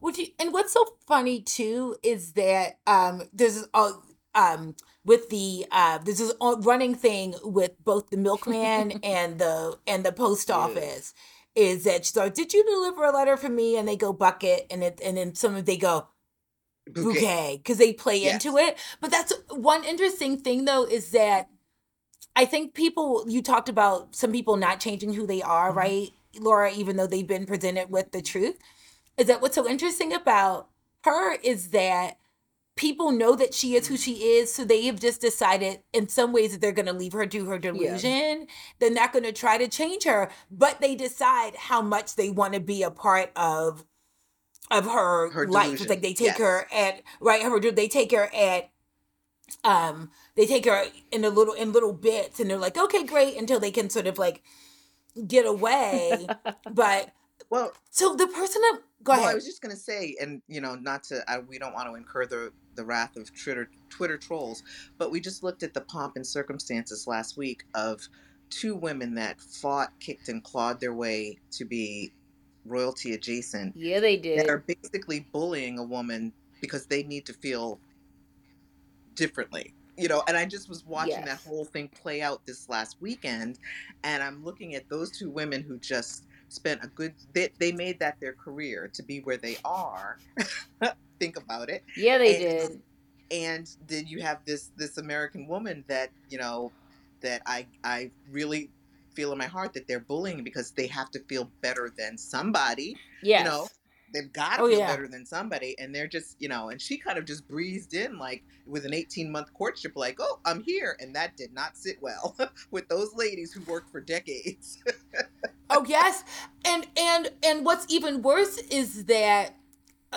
Would you, and what's so funny too is that um there's uh, um with the uh there's this running thing with both the milkman *laughs* and the and the post Yeah. office is that she's like, did you deliver a letter for me? And they go bucket, and it and then some of they go bouquet because they play Yes. into it. But that's one interesting thing though is that I think people you talked about some people not changing who they are, mm-hmm. right, Laura, even though they've been presented with the truth. Is that what's so interesting about her is that people know that she is who she is, so they have just decided in some ways that they're going to leave her to her delusion. Yeah. They're not going to try to change her, but they decide how much they want to be a part of of her, her life. Delusion. Like they take yes. her at right her they take her at um they take her in a little in little bits and they're like okay great until they can sort of like get away. *laughs* But well so the person that go well, ahead. i was just going to say and you know not to I, we don't want to incur the the wrath of twitter twitter trolls but we just looked at the pomp and circumstances last week of two women that fought kicked and clawed their way to be royalty adjacent yeah they did. that are basically bullying a woman because they need to feel differently you know and i just was watching yes. that whole thing play out this last weekend and i'm looking at those two women who just spent a good they, they made that their career to be where they are *laughs* think about it yeah they and, did and then you have this this american woman that you know that i i really feel in my heart that they're bullying because they have to feel better than somebody yes. you know they've got to oh, feel yeah. better than somebody and they're just you know and she kind of just breezed in like with an 18 month courtship like oh i'm here and that did not sit well *laughs* with those ladies who worked for decades oh yes and and and what's even worse is that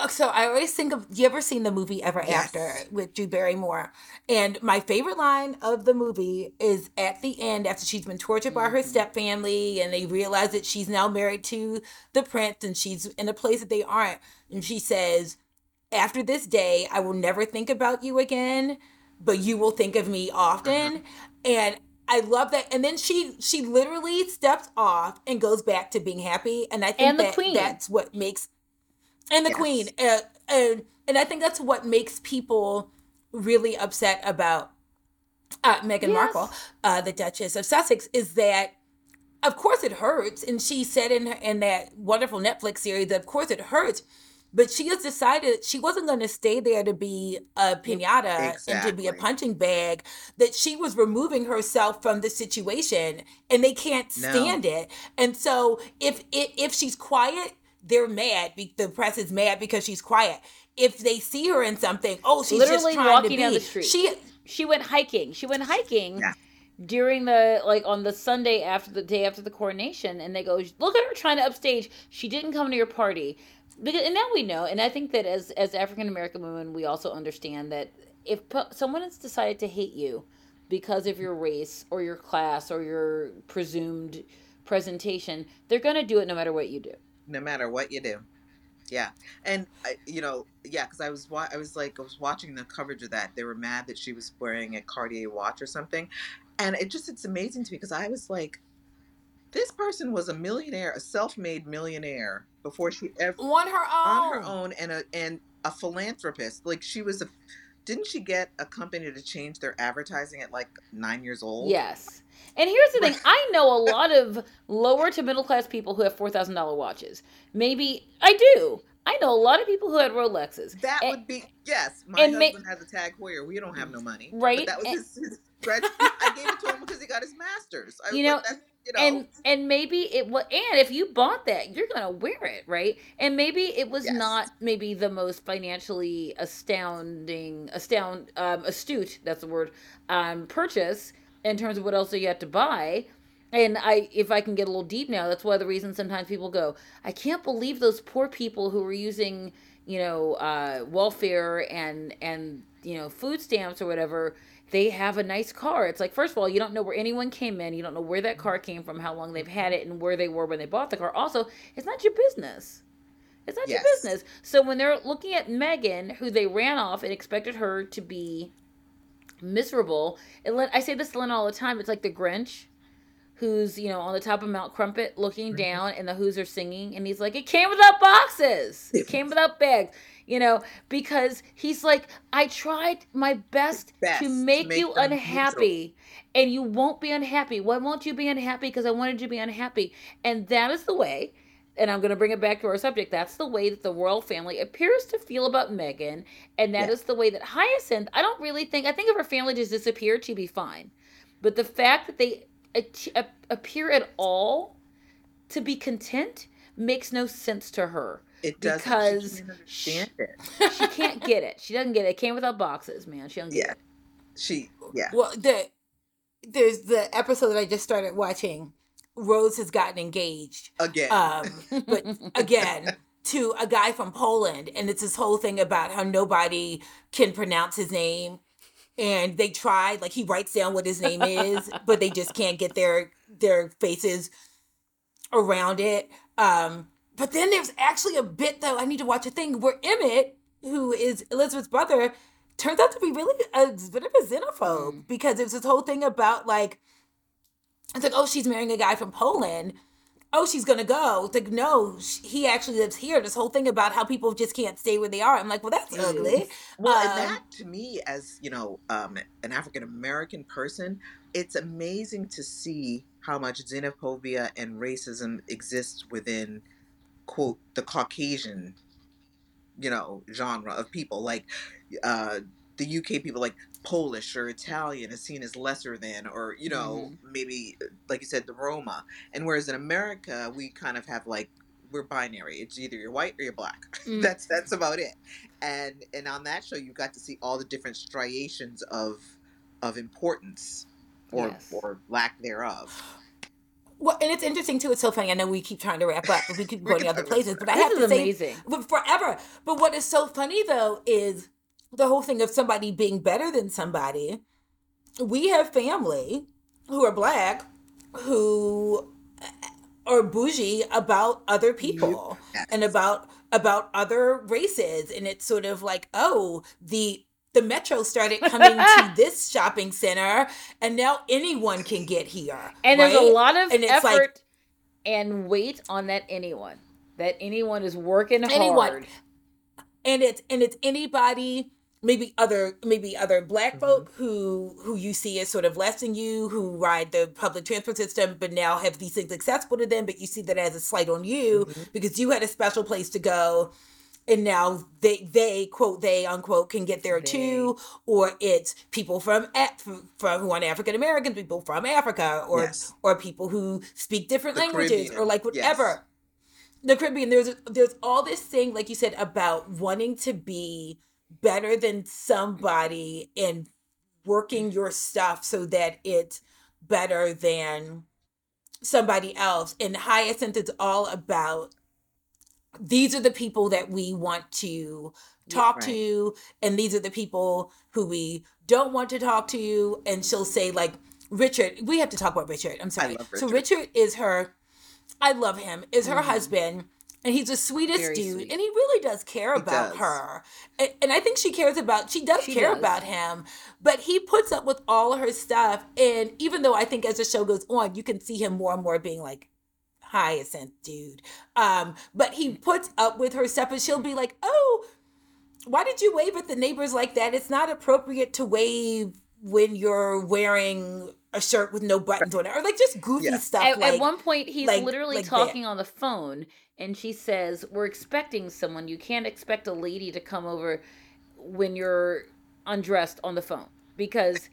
so I always think of you ever seen the movie Ever yes. After with Drew Barrymore? And my favorite line of the movie is at the end after she's been tortured by her mm-hmm. stepfamily and they realize that she's now married to the prince and she's in a place that they aren't. And she says, After this day, I will never think about you again, but you will think of me often. Uh-huh. And I love that. And then she she literally steps off and goes back to being happy. And I think and that queen. that's what makes and the yes. queen uh, and and i think that's what makes people really upset about uh, meghan yes. markle uh, the duchess of sussex is that of course it hurts and she said in her, in that wonderful netflix series that of course it hurts but she has decided she wasn't going to stay there to be a pinata exactly. and to be a punching bag that she was removing herself from the situation and they can't stand no. it and so if, if if she's quiet they're mad. The press is mad because she's quiet. If they see her in something, oh, she's literally just walking to be. down the street. She she went hiking. She went hiking. Yeah. During the like on the Sunday after the day after the coronation, and they go, look at her trying to upstage. She didn't come to your party, because and now we know. And I think that as as African American women, we also understand that if someone has decided to hate you because of your race or your class or your presumed presentation, they're going to do it no matter what you do no matter what you do. Yeah, and I, you know, yeah, because I was I was like I was watching the coverage of that. They were mad that she was wearing a Cartier watch or something, and it just it's amazing to me because I was like, this person was a millionaire, a self-made millionaire before she ever on her own, on her own, and a and a philanthropist. Like she was a didn't she get a company to change their advertising at like nine years old? Yes. And here's the thing *laughs* I know a lot of lower to middle class people who have $4,000 watches. Maybe I do. I know a lot of people who had Rolexes. That and, would be, yes. My husband ma- has a Tag Heuer. We don't have no money. Right. But that was and, his, his I gave it to him because he got his master's. I you know, like, you know, and and maybe it was and if you bought that you're gonna wear it right? And maybe it was yes. not maybe the most financially astounding astound um, astute that's the word um, purchase in terms of what else you had to buy? And i if i can get a little deep now that's one of the reasons sometimes people go i can't believe those poor people who were using you know uh, welfare and and you know food stamps or whatever they have a nice car. It's like, first of all, you don't know where anyone came in. You don't know where that car came from, how long they've had it, and where they were when they bought the car. Also, it's not your business. It's not yes. your business. So when they're looking at Meghan, who they ran off and expected her to be miserable, and I say this to Lynn all the time. It's like the Grinch, who's you know on the top of Mount Crumpit looking mm-hmm. down, and the Who's are singing, and he's like, "It came without boxes. It came without bags." You know, because he's like, I tried my best, best to make, to make you unhappy, neutral. and you won't be unhappy. Why won't you be unhappy? Because I wanted you to be unhappy. And that is the way, and I'm going to bring it back to our subject. That's the way that the royal family appears to feel about Meghan, and that yeah. is the way that Hyacinth, I don't really think, I think if her family just disappeared, she'd be fine. But the fact that they appear at all to be content makes no sense to her. It does because she can't understand she, it. she can't get it. She doesn't get it. It came without boxes, man. She don't get it. Yeah. it. She yeah. Well, the there's the episode that I just started watching. Rose has gotten engaged. Again. Um, but *laughs* again, to a guy from Poland, and it's this whole thing about how nobody can pronounce his name. And they tried, like he writes down what his name is, but they just can't get their their faces around it. Um, but then there's actually a bit though. I need to watch a thing where Emmet, who is Elizabeth's brother, turns out to be really a bit of a xenophobe Mm. because there's this whole thing about like it's like, oh, she's marrying a guy from Poland. Oh, she's gonna go. It's like, no, sh- he actually lives here. This whole thing about how people just can't stay where they are. I'm like, well, that's ugly. Well, Um, and that to me, as you know, um, an African American person, it's amazing to see how much xenophobia and racism exists within quote the Caucasian, you know, genre of people. Like uh, the UK people, like Polish or Italian, is seen as lesser than, or you know, maybe like you said, the Roma. And whereas in America, we kind of have like we're binary. It's either you're white or you're black. *laughs* Mm. that's that's about it. And and on that show, you got to see all the different striations of of importance or Yes. or lack thereof. Well, and it's interesting too. It's so funny. I know we keep trying to wrap up, but we keep going to other *laughs* places. But I have to say, amazing. but forever. But what is so funny though is the whole thing of somebody being better than somebody. We have family who are black who uh, are bougie about other people Yes. and about about other races and it's sort of like oh the the metro started coming to *laughs* this shopping center and now anyone can get here And there's a lot of And effort like- and weight on that anyone. That anyone is working Anyone. hard. and it's and it's anybody maybe other maybe other black Mhm. folk who who you see as sort of less than you who ride the public transport system but now have these things accessible to them but you see that as a slight on you Mhm. because you had a special place to go and now they they quote they unquote can get there They. too or it's people from from who are African American people from Africa or Yes. or people who speak different The languages or Caribbean, like yes. whatever the Caribbean. There's there's all this thing, like you said, about wanting to be better than somebody and working your stuff so that it's better than somebody else. And Hyacinth is all about these are the people that we want to talk right. to, and these are the people who we don't want to talk to. And she'll say, like, Richard, we have to talk about Richard. I'm sorry. love So Richard. Richard is her I love him, is her Mhm. husband. And he's the sweetest Very dude. sweet. And he really does care He about does. her. And, and I think she cares about, she does She care does. about him. But he puts up with all her stuff. And even though I think as the show goes on, you can see him more and more being like, hyacinth dude. Um, but he puts up with her stuff and she'll be like, oh, why did you wave at the neighbors like that? It's not appropriate to wave when you're wearing a shirt with no buttons on it. Or like just goofy Yeah. stuff. At, like, at one point, he's like- literally like that. talking on the phone, and she says, "We're expecting someone. You can't expect a lady to come over when you're undressed on the phone because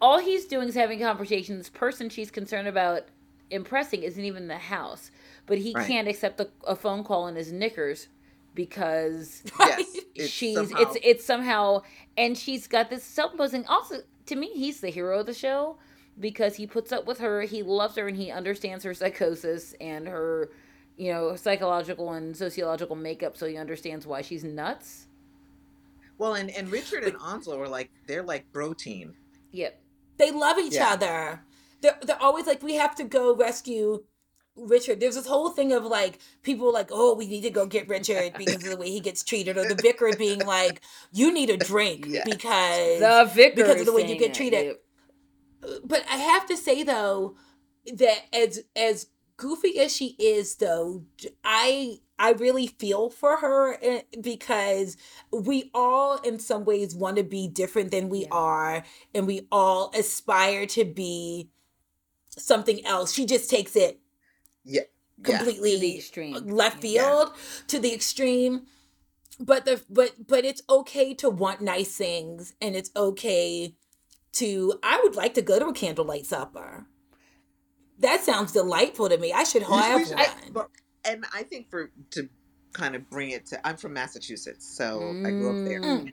all he's doing is having conversations. This person she's concerned about impressing isn't even the house, but he Right. can't accept a, a phone call in his knickers because *laughs* Yes. *laughs* It's she's somehow- it's it's somehow and she's got this self-imposing also to me he's the hero of the show because he puts up with her he loves her and he understands her psychosis and her you know psychological and sociological makeup so he understands why she's nuts well, and and Richard and Onslow are like they're like bro team. yep They love each Yeah. other. They're, they're always like, we have to go rescue Richard. There's this whole thing of like people like, oh, we need to go get Richard *laughs* because of the way he gets treated, or the vicar being like, you need a drink Yes. because. the vicar because of the way you get treated. yep. But I have to say though that as as goofy as she is, though, I I really feel for her eh, because we all, in some ways, want to be different than we Yeah. are, and we all aspire to be something else. She just takes it Yeah. Yeah. completely To the extreme. left Yeah. field to the extreme but the but but it's okay to want nice things and it's okay to I would like to go to a candlelight supper. That sounds delightful to me. I should have one. I, and I think for to kind of bring it to I'm from Massachusetts, so mm. I grew up there. Mm.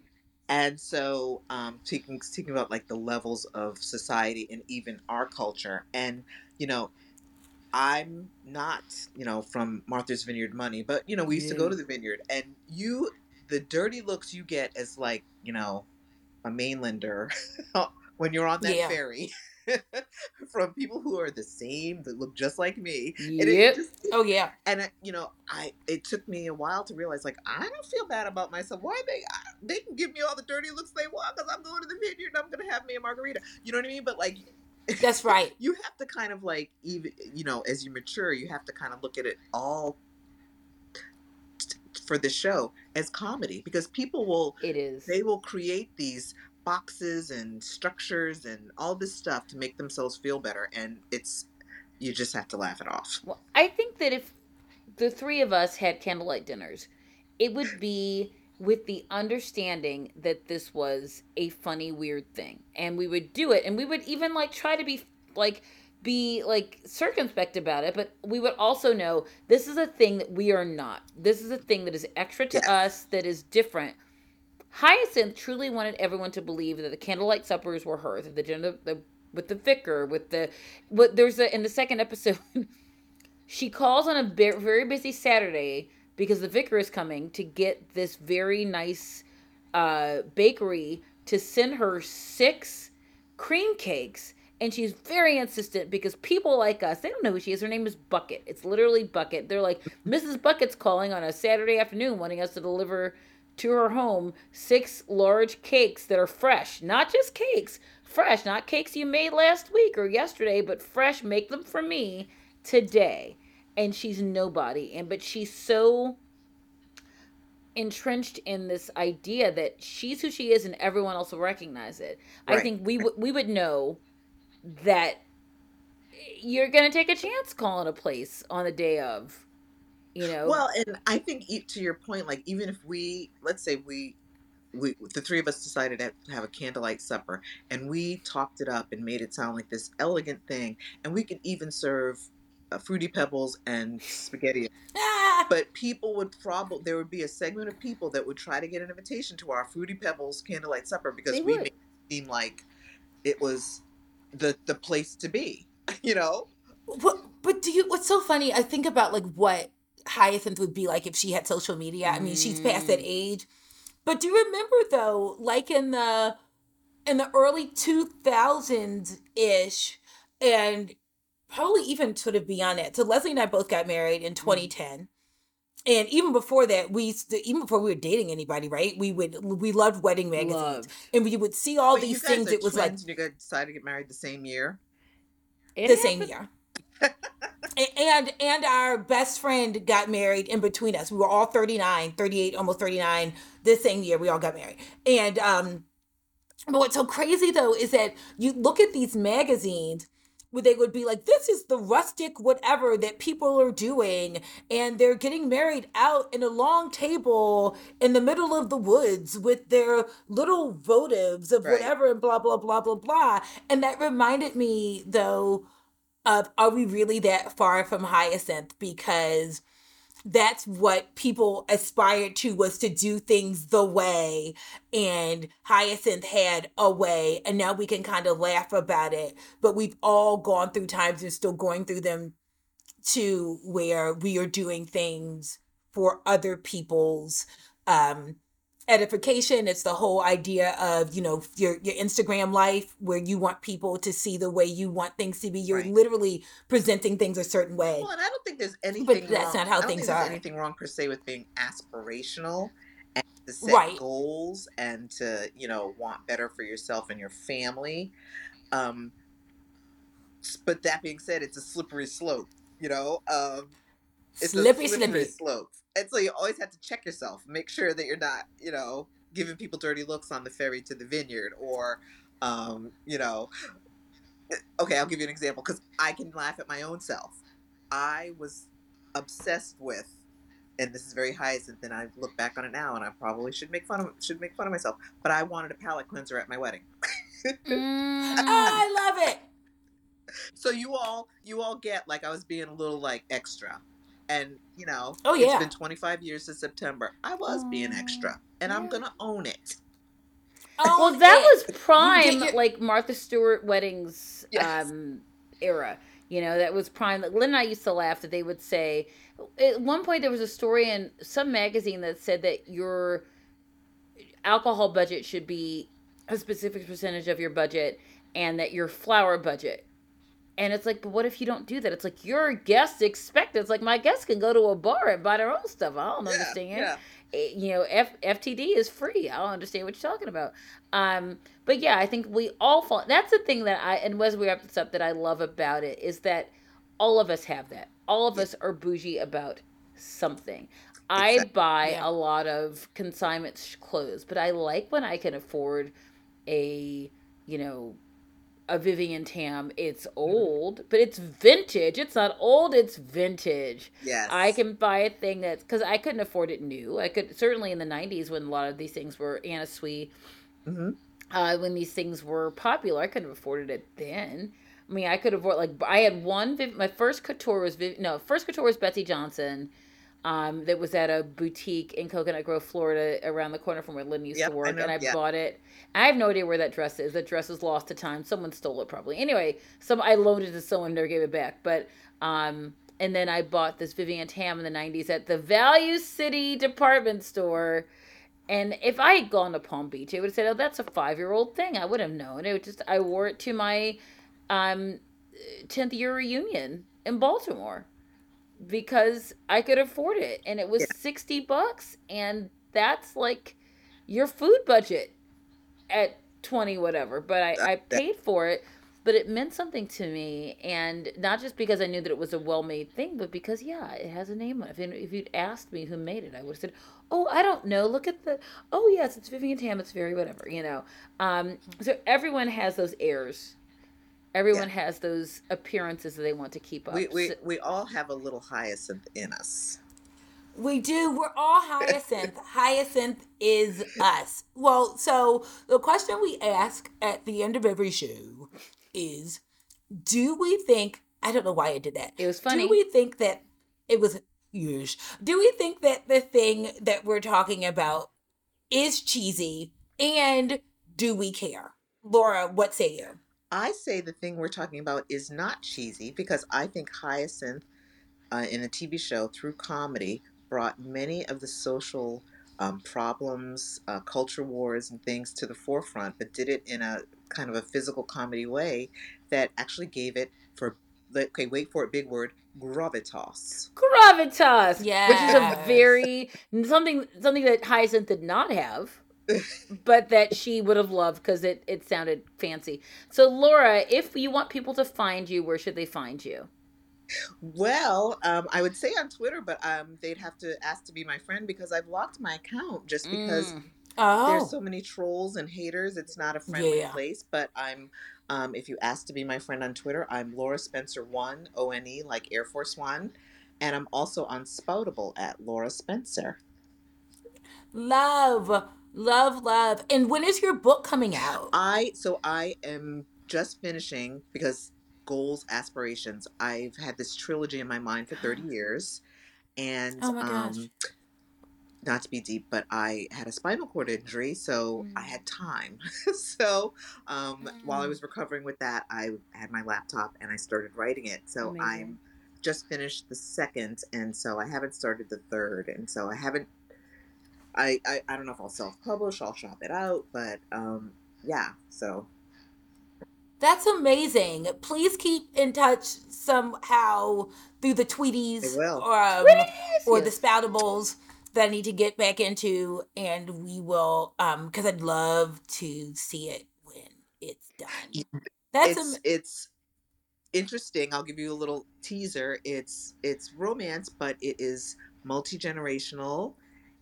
And so um speaking speaking about like the levels of society and even our culture and you know I'm not, you know, from Martha's Vineyard money, but you know, we used to go to the vineyard and you the dirty looks you get as like, you know, a mainlander *laughs* when you're on that yeah. ferry *laughs* from people who are the same that look just like me. Yep. Just, oh yeah. And it, you know, I it took me a while to realize like I don't feel bad about myself. Why they they can give me all the dirty looks they want because I'm going to the vineyard and I'm gonna have me a margarita. You know what I mean? But like. That's *laughs* right. you have to kind of like even you know as you mature, you have to kind of look at it all for the show as comedy because people will it is they will create these boxes and structures and all this stuff to make themselves feel better and it's you just have to laugh it off well i think that if the three of us had candlelight dinners it would be with the understanding that this was a funny weird thing. And we would do it. And we would even like try to be like be like circumspect about it. But we would also know this is a thing that we are not. This is a thing that is extra to us that is different. Hyacinth truly wanted everyone to believe that the candlelight suppers were her, that the gender, the with the vicar, with the what there's a in the second episode, *laughs* she calls on a very busy Saturday because the vicar is coming to get this very nice uh, bakery to send her six cream cakes and she's very insistent because people like us they don't know who she is her name is bucket it's literally bucket they're like mrs bucket's calling on a saturday afternoon wanting us to deliver to her home six large cakes that are fresh. Not just cakes, fresh, not cakes you made last week or yesterday, but fresh. Make them for me today. And she's nobody. And but she's so entrenched in this idea that she's who she is and everyone else will recognize it. Right. I think we w- we would know that you're going to take a chance calling a place on the day of you know well and i think to your point like even if we let's say we we the three of us decided to have a candlelight supper and we talked it up and made it sound like this elegant thing and we could even serve uh, fruity pebbles and spaghetti but people would probably there would be a segment of people that would try to get an invitation to our fruity pebbles candlelight supper because they we would. made it seem like it was the the place to be *laughs* you know what, but do you what's so funny i think about like what Hyacinth would be like if she had social media. I mean, mm. she's past that mm. age. But do you remember though, like in the in the early 2000s ish, and probably even sort of beyond that. So Leslie and I both got married in 2010. Mm. And even before that, we even before we were dating anybody, right? We would we loved wedding magazines, loved. and we would see all but these things. It was like you guys decided to get married the same year. It the happened. same year and and our best friend got married in between us. We were all 39, 38, almost 39 this same year. We all got married. And um but what's so crazy though is that you look at these magazines where they would be like, this is the rustic whatever that people are doing, and they're getting married out in a long table in the middle of the woods with their little votives of right. whatever, and blah, blah, blah, blah, blah. And that reminded me, though, of are we really that far from hyacinth because that's what people aspired to was to do things the way and hyacinth had a way and now we can kind of laugh about it. But we've all gone through times and still going through them to where we are doing things for other people's um edification it's the whole idea of you know your your instagram life where you want people to see the way you want things to be you're right. literally presenting things a certain way well and i don't think there's anything but that's wrong. not how things are anything wrong per se with being aspirational and to set right. goals and to you know want better for yourself and your family um but that being said it's a slippery slope you know um it's slippery, slippery slope and so you always have to check yourself, make sure that you're not, you know, giving people dirty looks on the ferry to the vineyard or, um, you know, *sighs* okay, I'll give you an example because I can laugh at my own self. I was obsessed with, and this is very hyacinth, and I look back on it now, and I probably should make fun of should make fun of myself. But I wanted a palate cleanser at my wedding. *laughs* mm. I love it. So you all you all get like I was being a little like extra. And you know, oh yeah, it's been 25 years since September. I was being extra, and yeah. I'm gonna own it. well, that it. was prime, your... like Martha Stewart weddings yes. um, era. You know, that was prime. Lynne and I used to laugh that they would say. At one point, there was a story in some magazine that said that your alcohol budget should be a specific percentage of your budget, and that your flower budget and it's like, but what if you don't do that? It's like your guests expect it. It's like my guests can go to a bar and buy their own stuff. I don't yeah, understand. Yeah. It, you know, F, FTD is free. I don't understand what you're talking about. Um, but yeah, I think we all fall. That's the thing that I and as we wrap this up, that I love about it is that all of us have that. All of us are bougie about something. Exactly. I buy yeah. a lot of consignment clothes, but I like when I can afford a you know a Vivienne Tam. It's mm-hmm. old, but it's vintage. It's not old, it's vintage. Yes. I can buy a thing that's because I couldn't afford it new. I could certainly in the 90s when a lot of these things were Anna Sui, mm-hmm. uh, when these things were popular, I couldn't have afforded it then. I mean, I could afford, like, I had one, my first couture was, Viv, no, first couture was Betsey Johnson um, that was at a boutique in Coconut Grove, Florida, around the corner from where Lynne used yep, to work, I and I bought it. I have no idea where that dress is. That dress is lost to time. Someone stole it probably. Anyway, some I loaned it to someone, never gave it back. But um, and then I bought this Vivienne Tam in the '90s at the Value City department store. And if I had gone to Palm Beach, it would have said, "Oh, that's a five-year-old thing." I would have known. It would just I wore it to my um, 10th year reunion in Baltimore because I could afford it and it was yeah. 60 bucks and that's like your food budget at 20 whatever but I, I paid for it but it meant something to me and not just because I knew that it was a well-made thing but because yeah it has a name on it. If, if you'd asked me who made it I would have said oh I don't know. Look at the oh yes it's Vivienne Tam it's very whatever you know? Um, so everyone has those airs Everyone yeah. has those appearances that they want to keep up. We, we, we all have a little hyacinth in us. We do. We're all hyacinth. *laughs* hyacinth is us. Well, so the question we ask at the end of every show is do we think I don't know why I did that. It was funny. Do we think that it was huge? Do we think that the thing that we're talking about is cheesy and do we care? Laura, what say you? I say the thing we're talking about is not cheesy because I think Hyacinth uh, in a TV show through comedy brought many of the social um, problems, uh, culture wars, and things to the forefront, but did it in a kind of a physical comedy way that actually gave it for okay, wait for it, big word, gravitas. Gravitas, yeah, which is a very something something that Hyacinth did not have but that she would have loved because it, it sounded fancy. So, Laura, if you want people to find you, where should they find you? Well, um, I would say on Twitter, but um, they'd have to ask to be my friend because I've locked my account just because mm. oh. there's so many trolls and haters. It's not a friendly yeah. place. But I'm, um, if you ask to be my friend on Twitter, I'm Laura Spencer One O N E like Air Force One, and I'm also on Spoutable at Laura Spencer. Love Love, love. And when is your book coming out? I so I am just finishing because goals, aspirations. I've had this trilogy in my mind for 30 *gasps* years. And oh my gosh. Um, not to be deep, but I had a spinal cord injury, so mm. I had time. *laughs* so um, mm. while I mm. was recovering with that, I had my laptop and I started writing it. So Amazing. I'm just finished the second, and so I haven't started the third, and so I haven't I, I, I don't know if I'll self publish, I'll shop it out, but um, yeah, so. That's amazing. Please keep in touch somehow through the tweeties or, um, or the spoutables that I need to get back into, and we will, um, because I'd love to see it when it's done. That's it's, am- it's interesting. I'll give you a little teaser. It's it's romance, but it is multi generational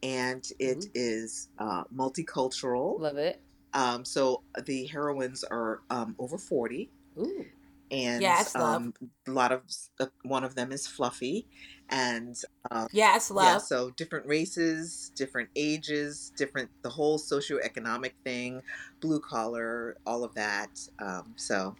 and it mm-hmm. is uh, multicultural. Love it. Um, so the heroines are um, over 40. Ooh. And yes, um, a lot of uh, one of them is Fluffy, and um, yes, love. Yeah, so different races, different ages, different the whole socioeconomic thing, blue collar, all of that. Um, so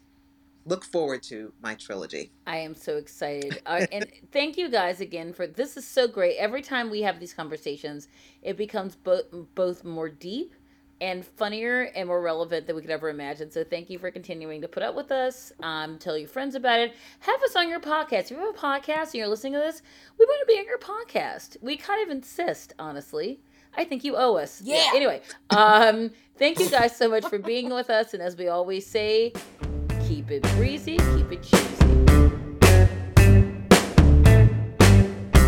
look forward to my trilogy. I am so excited. *laughs* Uh, and thank you guys again for this is so great. Every time we have these conversations, it becomes both both more deep and funnier and more relevant than we could ever imagine. So thank you for continuing to put up with us. Um, tell your friends about it. Have us on your podcast. If you have a podcast and you're listening to this, we want to be on your podcast. We kind of insist, honestly. I think you owe us. Yeah. yeah. Anyway, um, thank you guys so much for being with us. And as we always say, Keep it breezy, keep it cheesy.